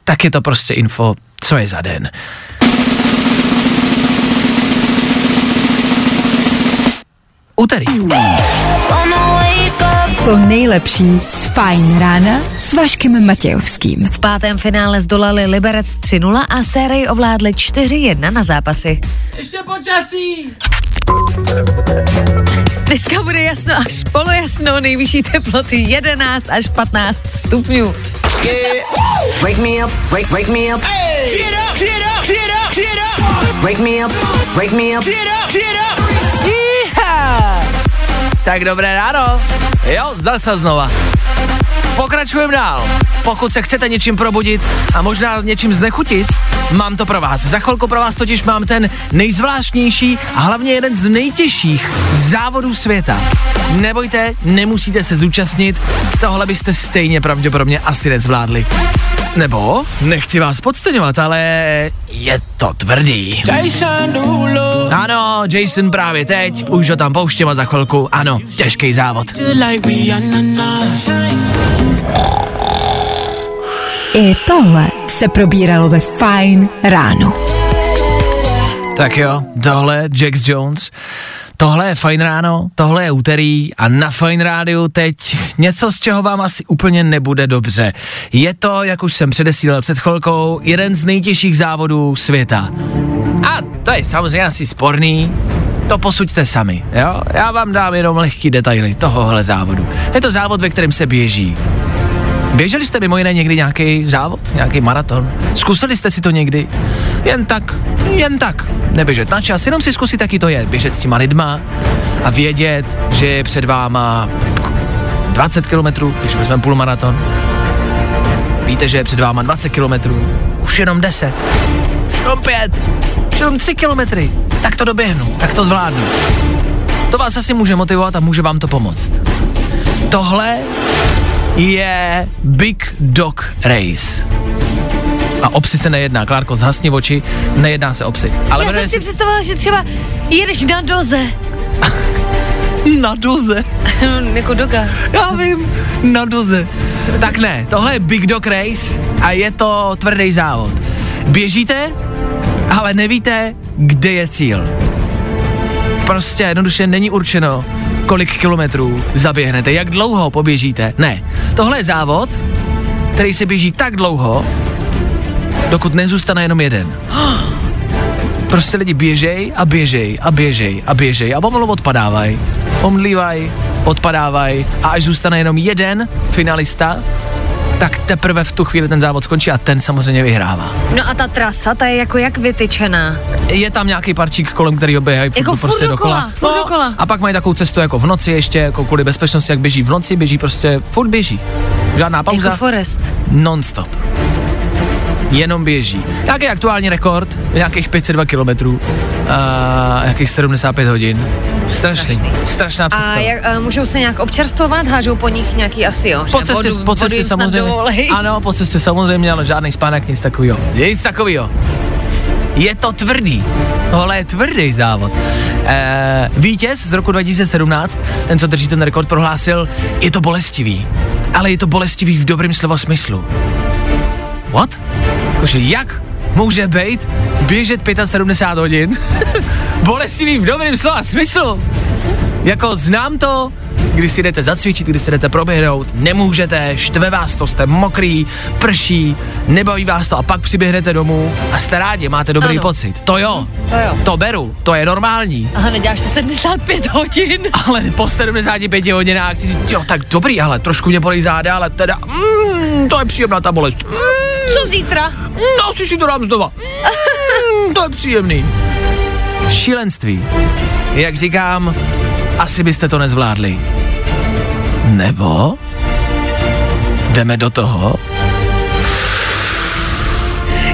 tak je to prostě info, co je za den. Úterý. To nejlepší z Fajn rána s Vaškem Matějovským. V pátém finále zdolali Liberec 3-0 a sérii ovládli 4-1 na zápasy. Ještě počasí! Dneska bude jasno až polojasno, nejvyšší teploty 11 až 15 stupňů. Wake me up, wake, wake me up. Wake me up, wake me up. Tak dobré ráno. Jo, zase znova. Pokračujeme dál. Pokud se chcete něčím probudit a možná něčím znechutit, mám to pro vás. Za chvilku pro vás totiž mám ten nejzvláštnější a hlavně jeden z nejtěžších závodů světa. Nebojte, nemusíte se zúčastnit, tohle byste stejně pravděpodobně asi nezvládli. Nebo, nechci vás podceňovat, ale je to tvrdý. Jason Derulo. Ano, Jason právě teď, už ho tam pouštím a za chvilku, ano, těžký závod. I tohle se probíralo ve Fajn ráno. Tak jo, tohle Jax Jones, tohle je fajn ráno, tohle je úterý a na Fajn rádiu teď něco, z čeho vám asi úplně nebude dobře. Je to, jak už jsem předesílal před chvilkou, jeden z nejtěžších závodů světa. A to je samozřejmě asi sporný, to posuďte sami, jo? Já vám dám jenom lehký detaily tohohle závodu. Je to závod, ve kterém se běží. Běželi jste mimo jiné někdy nějaký závod, nějaký maraton? Zkusili jste si to někdy? Jen tak, jen tak. Neběžet na čas, jenom si zkusit, jaký to je. Běžet s těma lidma a vědět, že je před váma 20 kilometrů, když vezmeme půlmaraton. Víte, že je před váma 20 kilometrů, už jenom 10, už jenom 5, už jenom 3 kilometry. Tak to doběhnu, tak to zvládnu. To vás asi může motivovat a může vám to pomoct. Tohle je Big Dog Race. A o psy se nejedná, Klárko, zhasni oči, nejedná se o psy. Ale Já jsem si představila, že třeba jedeš na doze. na doze. jako doga. Já vím, na doze. Tak ne, tohle je Big Dog Race a je to tvrdý závod. Běžíte, ale nevíte, kde je cíl. Prostě jednoduše není určeno, kolik kilometrů zaběhnete, jak dlouho poběžíte. Ne, tohle je závod, který se běží tak dlouho, dokud nezůstane jenom jeden. Prostě lidi běžej a běžej a běžej a běžej a pomalu odpadávají. Omdlívají, odpadávají a až zůstane jenom jeden finalista, tak teprve v tu chvíli ten závod skončí a ten samozřejmě vyhrává. No a ta trasa, ta je jako jak vytyčená. Je tam nějaký parčík, kolem kterého běhají Jako furt prostě furt dokola, furt dokola. A pak mají takovou cestu jako v noci ještě, jako kvůli bezpečnosti, jak běží v noci, běží prostě, furt běží. Žádná pauza. Jako Forest. Non-stop. Jenom běží. Jaký je aktuální rekord? Nějakých 502 kilometrů. A nějakých 75 hodin. Strašný. Strašná představa. A jak, můžou se nějak občerstvovat, hážou po nich nějaký asi, jo? Po cestě, vodu- po cestě samozřejmě. Ano, po cestě samozřejmě, ale žádný spánek, nic takového. Nic takového. Je to tvrdý. Tohle je tvrdý závod. E, vítěz z roku 2017, ten, co drží ten rekord, prohlásil, je to bolestivý. Ale je to bolestivý v dobrém slova smyslu. What? Jakože jak může být běžet 75 hodin bolestivý v dobrém slova smyslu? Jako znám to, když si jdete zacvičit, když si jdete proběhnout, nemůžete, štve vás to, jste mokrý, prší, nebaví vás to a pak přiběhnete domů a jste rádi, máte dobrý Ano. pocit. To jo, To jo. to beru, to je normální. Aha, neděláš to 75 hodin. Ale po 75 hodinách si říct, jo, tak dobrý, ale trošku mě bolí záda, ale teda, mm, to je příjemná ta bolest. Mm, Co zítra? no, si si to dám znova. Mm, to je příjemný. Šílenství. Jak říkám, asi byste to nezvládli. Nebo jdeme do toho?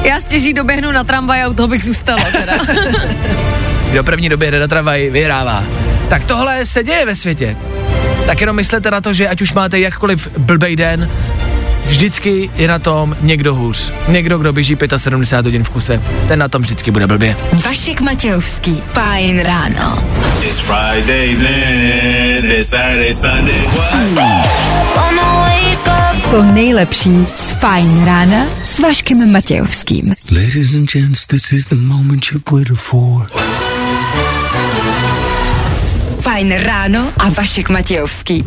Já stěží doběhnu na tramvaj a u toho bych zůstala teda. Kdo první době jde do tramvaj, vyhrává. Tak tohle se děje ve světě. Tak jenom myslete na to, že ať už máte jakkoliv blbej den, vždycky je na tom někdo hůř. Někdo, kdo běží 75 hodin v kuse. Ten na tom vždycky bude blbě. Vašek Matějovský, fajn ráno. It's Friday then, it's Saturday, Sunday. To nejlepší z fajn rána s Vaškem Matějovským. Ladies and gents, this is the moment you've waited for. Fajn ráno a Vašek Matějovský.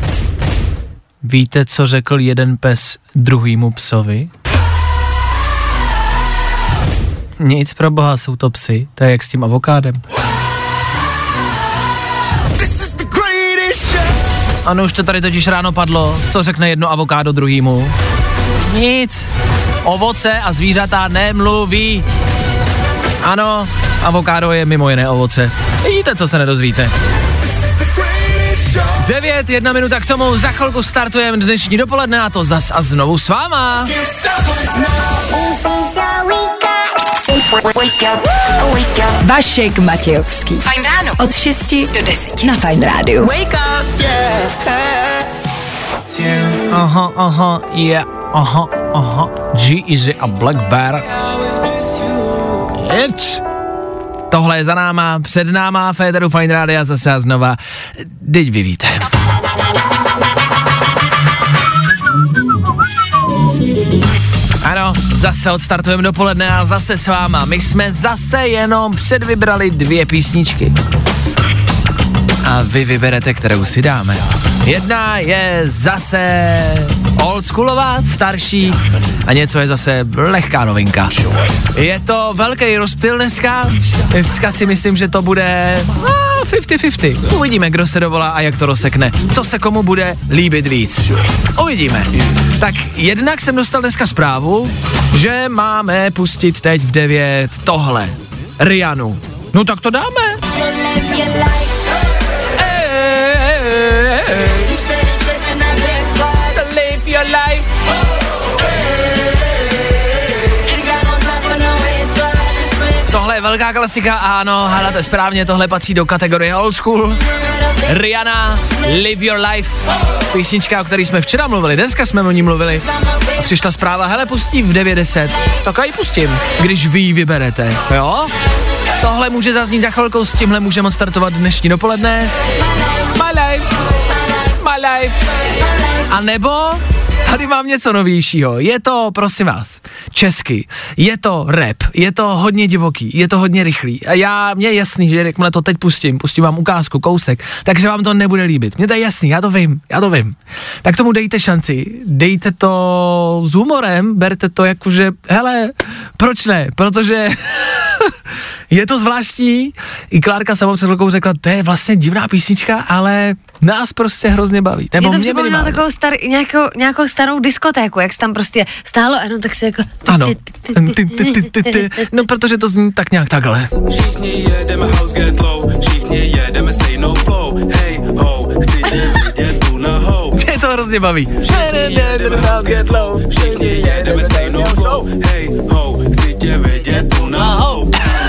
Víte, co řekl jeden pes druhýmu psovi? Nic pro boha, jsou to psy. To je jak s tím avokádem. Ano, už to tady totiž ráno padlo. Co řekne jedno avokádo druhýmu? Nic. Ovoce a zvířata nemluví. Ano, avokádo je mimo jiné ovoce. Vidíte, co se nedozvíte. 9, jedna minuta k tomu, za chvilku startujeme dnešní dopoledne a to zas a znovu s váma. Vašek Matějovský. Fajn ráno. Od 6 do 10 na Fajn rádiu. Wake up. Aha, aha, yeah, aha, aha. G Easy a Black Bear. It. Tohle je za náma, před náma, Féteru Fine Rádia zase a znova. Teď vy víte. Ano, zase odstartujeme dopoledne a zase s váma. My jsme zase jenom předvybrali dvě písničky. A vy vyberete, kterou si dáme. Jedna je zase oldschoolová, starší a něco je zase lehká novinka. Je to velký rozptyl dneska. Dneska si myslím, že to bude no, 50-50. Uvidíme, kdo se dovolá a jak to rozsekne. Co se komu bude líbit víc. Uvidíme. Tak jednak jsem dostal dneska zprávu, že máme pustit teď v 9 tohle. Rianu. No tak to dáme. Your life. Tohle je velká klasika, ano, hádáte správně, tohle patří do kategorie old school. Rihanna, Live Your Life, písnička, o které jsme včera mluvili, dneska jsme o ní mluvili. A přišla zpráva, hele, pustím v 90. Tak já ji pustím, když vy ji vyberete, jo? Tohle může zaznít za chvilkou, s tímhle můžeme odstartovat dnešní dopoledne. My life, my life. A nebo tady mám něco novějšího. Je to, prosím vás, česky. Je to rap, je to hodně divoký, je to hodně rychlý. A já, mně je jasný, že jakmile to teď pustím, pustím vám ukázku, kousek, takže vám to nebude líbit. Mně to je jasný, já to vím, já to vím. Tak tomu dejte šanci, dejte to s humorem, berte to jako, že, hele, proč ne? Protože je to zvláštní. I Klárka sama před chvilkou řekla, to je vlastně divná písnička, ale nás prostě hrozně baví. Nebo Mě to mě připomíná takovou star, nějakou, nějakou starou diskotéku, jak se tam prostě stálo, ano, tak se jako... Ano. Ty, ty, ty, ty, ty. No, protože to zní tak nějak takhle. Všichni jedeme house get low, všichni jedeme stejnou flow. Hej ho, chci tě vidět tu nahou. Mě to hrozně baví. Všichni jedeme house get low, všichni jedeme stejnou flow. Hej ho, chci tě vidět tu nahou. Dáváme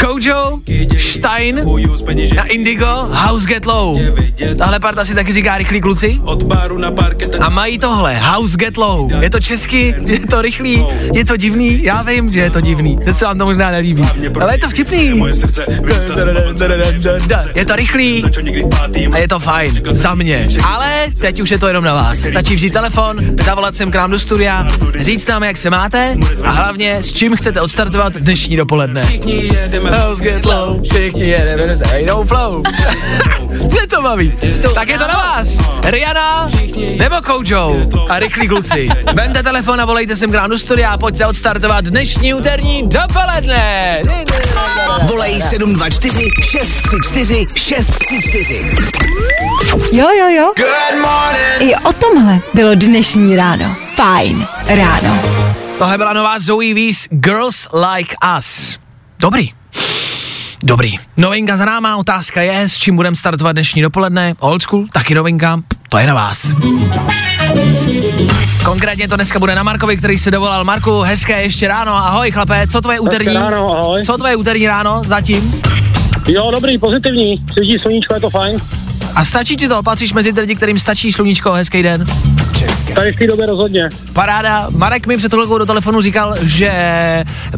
Kojo, Stein a Indigo, House Get Low. Tahle parta si taky říká rychlí kluci. od baru na parket. A mají tohle, House Get Low. Je to česky, je to rychlý, je to divný, já vím, že je to divný. Teď se vám to možná nelíbí. Ale je to vtipný. Je to rychlý a je to fajn, za mě. Ale teď už je to jenom na vás. Stačí vzít telefon, zavolat sem k nám do studia, říct nám, jak se máte a hlavně s čím chcete odstartovat dnešní dopoledne. Všichni jedeme House get low, všichni jedeme stejnou flow. Mě to baví. Tak je to na vás. Rihanna nebo Kojo a rychlí kluci. Vemte telefon a volejte sem k nám do studia a pojďte odstartovat dnešní úterní dopoledne. Volej 724 634 634. Jo, jo, jo. I o tomhle bylo dnešní ráno. Fajn ráno. Tohle byla nová Zoe Wees Girls Like Us. Dobrý. Dobrý. Novinka za náma, otázka je, s čím budeme startovat dnešní dopoledne. Old school, taky novinka, to je na vás. Konkrétně to dneska bude na Markovi, který se dovolal. Marku, hezké ještě ráno, ahoj chlape, co tvoje úterní? ráno, ahoj. Co tvoje úterní ráno zatím? Jo, dobrý, pozitivní. Svítí sluníčko, je to fajn. A stačí ti to? Patříš mezi ty lidi, kterým stačí sluníčko, hezký den? Tady v té době rozhodně. Paráda. Marek mi před chvilkou do telefonu říkal, že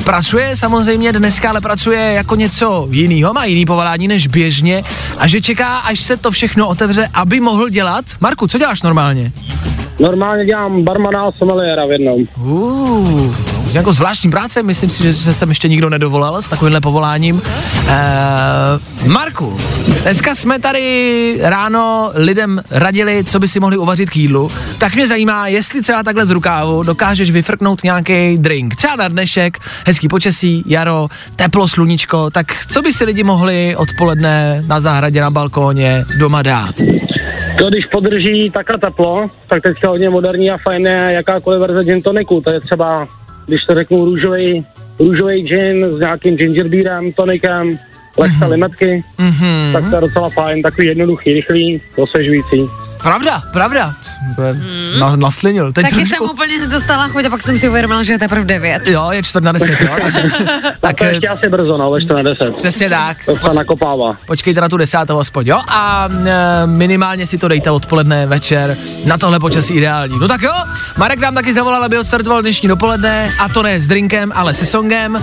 pracuje samozřejmě dneska, ale pracuje jako něco jiného, má jiný povolání než běžně a že čeká, až se to všechno otevře, aby mohl dělat. Marku, co děláš normálně? Normálně dělám barmana a someliéra v jednom. Uh, jako zvláštní práce, myslím si, že se sem ještě nikdo nedovolal s takovýmhle povoláním. Uh, Marku, dneska jsme tady ráno lidem radili, co by si mohli uvařit k jídlu, tak mě zajímá, jestli třeba takhle z rukávu dokážeš vyfrknout nějaký drink. Třeba na dnešek, hezký počasí, jaro, teplo, sluníčko, tak co by si lidi mohli odpoledne na zahradě, na balkóně, doma dát? To, když podrží takhle teplo, tak teďka hodně moderní a fajn je jakákoliv verze gin toniku. To je třeba, když to řeknu, růžový, růžový gin s nějakým ginger beerem, tonikem, lehce mm-hmm. limetky, mm-hmm. tak to je docela fajn, takový jednoduchý, rychlý, osvěžující. Pravda, pravda. Mm. Na, naslinil. Teď Taky trošku- jsem úplně dostala chuť a pak jsem si uvědomila, že je teprve 9. Jo, je čtvrt na deset, jo. Tak, Tak to je ještě asi brzo, no, 4 na 10. přesně tak. To se nakopává. Počkejte na tu desátou aspoň, jo? A e, minimálně si to dejte odpoledne, večer, na tohle počasí ideální. No tak jo, Marek nám taky zavolal, aby odstartoval dnešní dopoledne, a to ne s drinkem, ale se songem.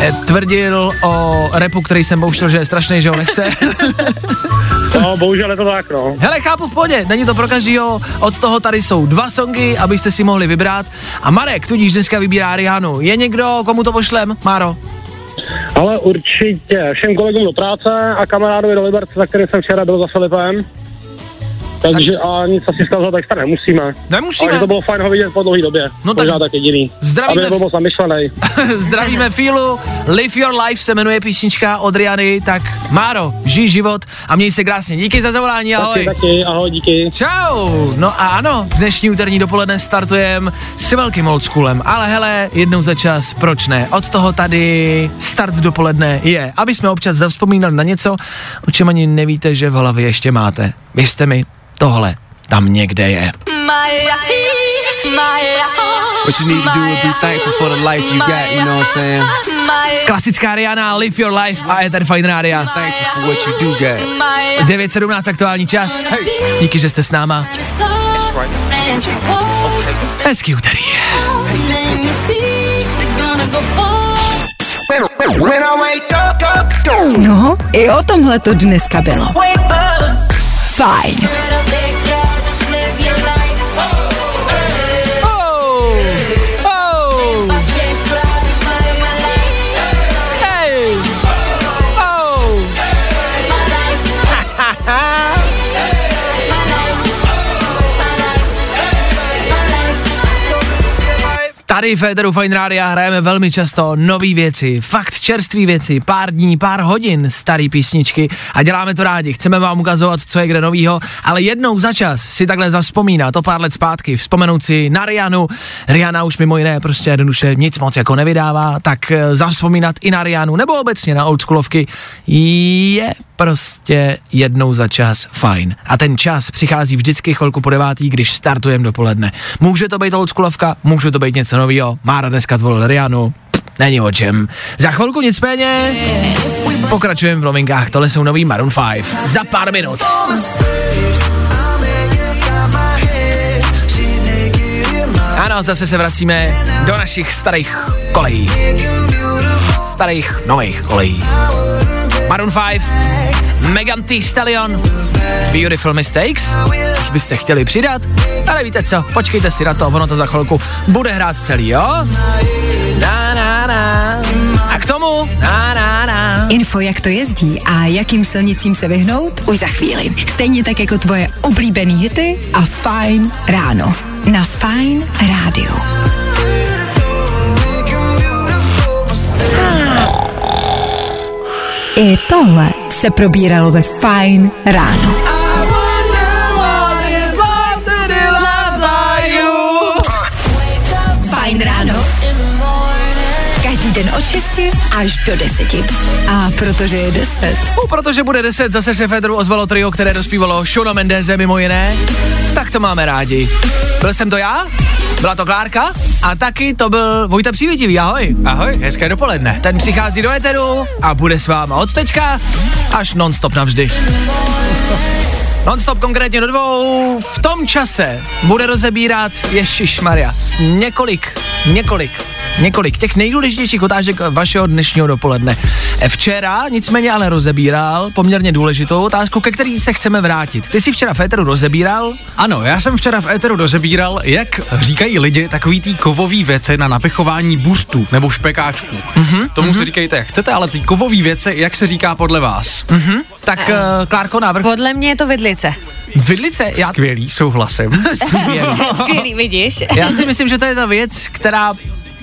E, tvrdil o repu, který jsem pouštěl, že je strašný, že ho nechce. No, bohužel je to tak, no. Hele, chápu v pohodě, není to pro každýho, od toho tady jsou dva songy, abyste si mohli vybrat. A Marek tudíž dneska vybírá Rihannu. Je někdo, komu to pošlem? Máro? Ale určitě všem kolegům do práce a kamarádovi do Liberce, za kterým jsem včera byl za Filipem. Takže a nic asi zkazat extra nemusíme. Nemusíme. Ale to bylo fajn ho vidět po dlouhé době. No tak tak jediný. zdravíme Aby moc zamyšlený. Zdravíme Filu, Live Your Life se jmenuje písnička od Riany, tak Máro, žij život a měj se krásně. Díky za zavolání, ahoj. Taky, taky, ahoj, díky. Čau. No a ano, dnešní úterní dopoledne startujem s velkým oldschoolem, ale hele, jednou za čas, proč ne? Od toho tady start dopoledne je, aby jsme občas zavzpomínali na něco, o čem ani nevíte, že v hlavě ještě máte. Věřte mi, tohle tam někde je. What you need to do is be thankful for the life you got, you know what I'm saying? Klasická Rihanna, Live Your Life a Ether Fine Rádia. Thankful for what you do got. 9.17 aktuální čas. Díky, že jste s náma. Hezký úterý. No, i o tomhle to dneska bylo. Fajn. Tady v Féteru Fine Rádia hrajeme velmi často nové věci, fakt čerstvé věci, pár dní, pár hodin staré písničky a děláme to rádi. Chceme vám ukazovat, co je kde novýho, ale jednou za čas si takhle zaspomínat o pár let zpátky, vzpomenout si na Rianu. Rihanna už mimo jiné prostě jednoduše nic moc jako nevydává, tak eh, zavzpomínat i na Rianu nebo obecně na oldschoolovky je prostě jednou za čas fajn. A ten čas přichází vždycky chvilku po devátý, když startujeme dopoledne. Může to být oldschoolovka, může to být něco nového. Mára dneska zvolil Rianu, není o čem. Za chvilku nicméně pokračujeme v novinkách, tohle jsou nový Maroon 5. Za pár minut. Ano, zase se vracíme do našich starých kolejí. Starých, nových kolejí. Maroon 5, Megan Thee Stallion, Beautiful Mistakes, už byste chtěli přidat, ale víte co, počkejte si na to, ono to za chvilku bude hrát celý, jo? Na, na, na. A k tomu, na, na, na. Info, jak to jezdí a jakým silnicím se vyhnout, už za chvíli. Stejně tak jako tvoje oblíbený hity a Fine ráno. Na Fine rádiu. I tohle se probíralo ve Fine ráno. Den od 6 až do 10. A protože je 10. No, protože bude 10, zase se Federu ozvalo trio, které dospívalo Shona Mendeze mimo jiné, tak to máme rádi. Byl jsem to já, byla to Klárka a taky to byl Vojta Přívětivý, ahoj. Ahoj, hezké dopoledne. Ten přichází do Eteru a bude s váma od teďka až non-stop navždy. Non-stop konkrétně do dvou. V tom čase bude rozebírat Ježíš Maria několik, několik, několik těch nejdůležitějších otázek vašeho dnešního dopoledne. E, Včera nicméně ale rozebíral poměrně důležitou otázku, ke který se chceme vrátit. Ty jsi včera v Éteru rozebíral? Ano, já jsem včera v éteru rozebíral, jak říkají lidi takový tý kovový věci na napichování burstů nebo špekáčků. Mm-hmm, Tomu mm-hmm. si říkejte, jak chcete, ale ty kovový věci, jak se říká podle vás? Mhm. Tak uh, Klárko, návrh. Podle mě je to vidlice. Vidlice? Já, Skvělý, souhlasím. Skvělý. Skvělý, vidíš? Já si myslím, že to je ta věc, která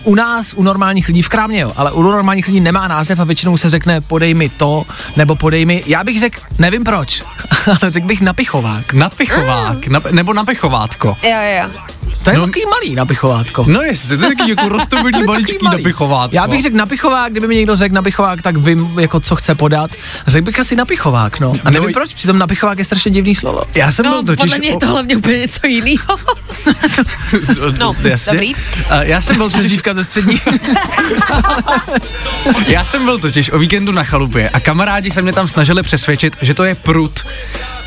u nás, u normálních lidí, v krámě jo, ale u normálních lidí nemá název a většinou se řekne podej mi to, nebo podej mi, já bych řekl, nevím proč, ale řekl bych napichovák. Napichovák, nap, nebo napichovátko. Jo, jo. To je no, takový malý napichovátko. No jestli, to je taky jako roztomilý maličký napichovátko. Já bych řekl napichovák, kdyby mi někdo řekl napichovák, tak vím, jako co chce podat. Řekl bych asi napichovák, no. A nevím No, proč, přitom napichovák je strašně divný slovo. Já jsem No, byl totiž... podle mě je to hlavně úplně něco jiného. No, jasně. dobrý. A já jsem byl totiž, Přezdívka ze střední. já jsem byl totiž o víkendu na chalupě a kamarádi se mě tam snažili přesvědčit, že to je prut.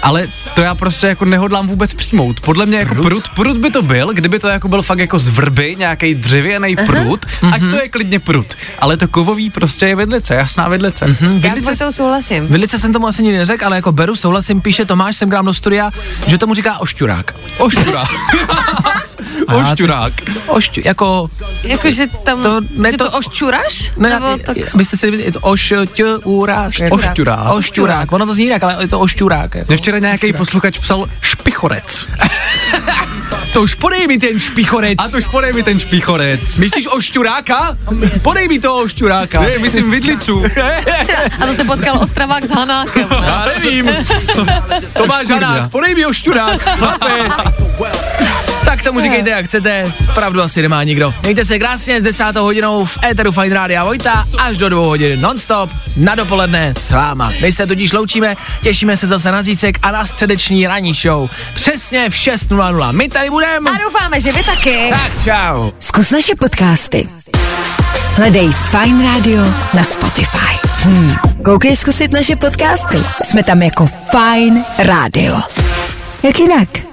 Ale to já prostě jako nehodlám vůbec přijmout. Podle mě jako prut, prut by to byl, kdyby to jako byl fakt jako z vrby, nějaký dřevěný prut, ať to je klidně prut. Ale to kovový prostě je vidlice, jasná vidlice. Mhm. Já s Vojtou souhlasím. Vilice jsem tomu asi nikdy neřekl, ale jako beru, souhlasím, píše Tomáš, jsem grám do studia, že tomu říká ošťurák. Ošťurák. Ošťurák. Ošťu, jako... Jakože tam, To- ne, že to- to, oščuraš? Ne, Nebo tak... byste si je to ošťurák. Ošťurák. Ošťurák, ono to zní jinak, ale je to ošťurák. Jako. Mě včera nějaký posluchač psal špichorec. To už podej mi ten špichorec. A to už podej mi ten špichorec. Myslíš ošťuráka? Podej mi toho ošťuráka. Ne, myslím vidlicu. A to se potkal Ostravák s Hanákem. Ne? Já nevím. Tomáš Hanák, podej mi ošťurák. Tak tomu říkejte, jak chcete. Pravdu asi nemá nikdo. Mějte se krásně s 10. hodinou v Eteru Fine Rádia Vojta až do 2 hodin non-stop na dopoledne s váma. My se tudíž loučíme, těšíme se zase na zítřek a na středeční ranní show. Přesně v 6.00. My tady budeme. A doufáme, že vy taky. Tak čau. Zkus naše podcasty. Hledej Fine Radio na Spotify. Hmm. Koukej zkusit naše podcasty. Jsme tam jako Fine Radio. Jak jinak?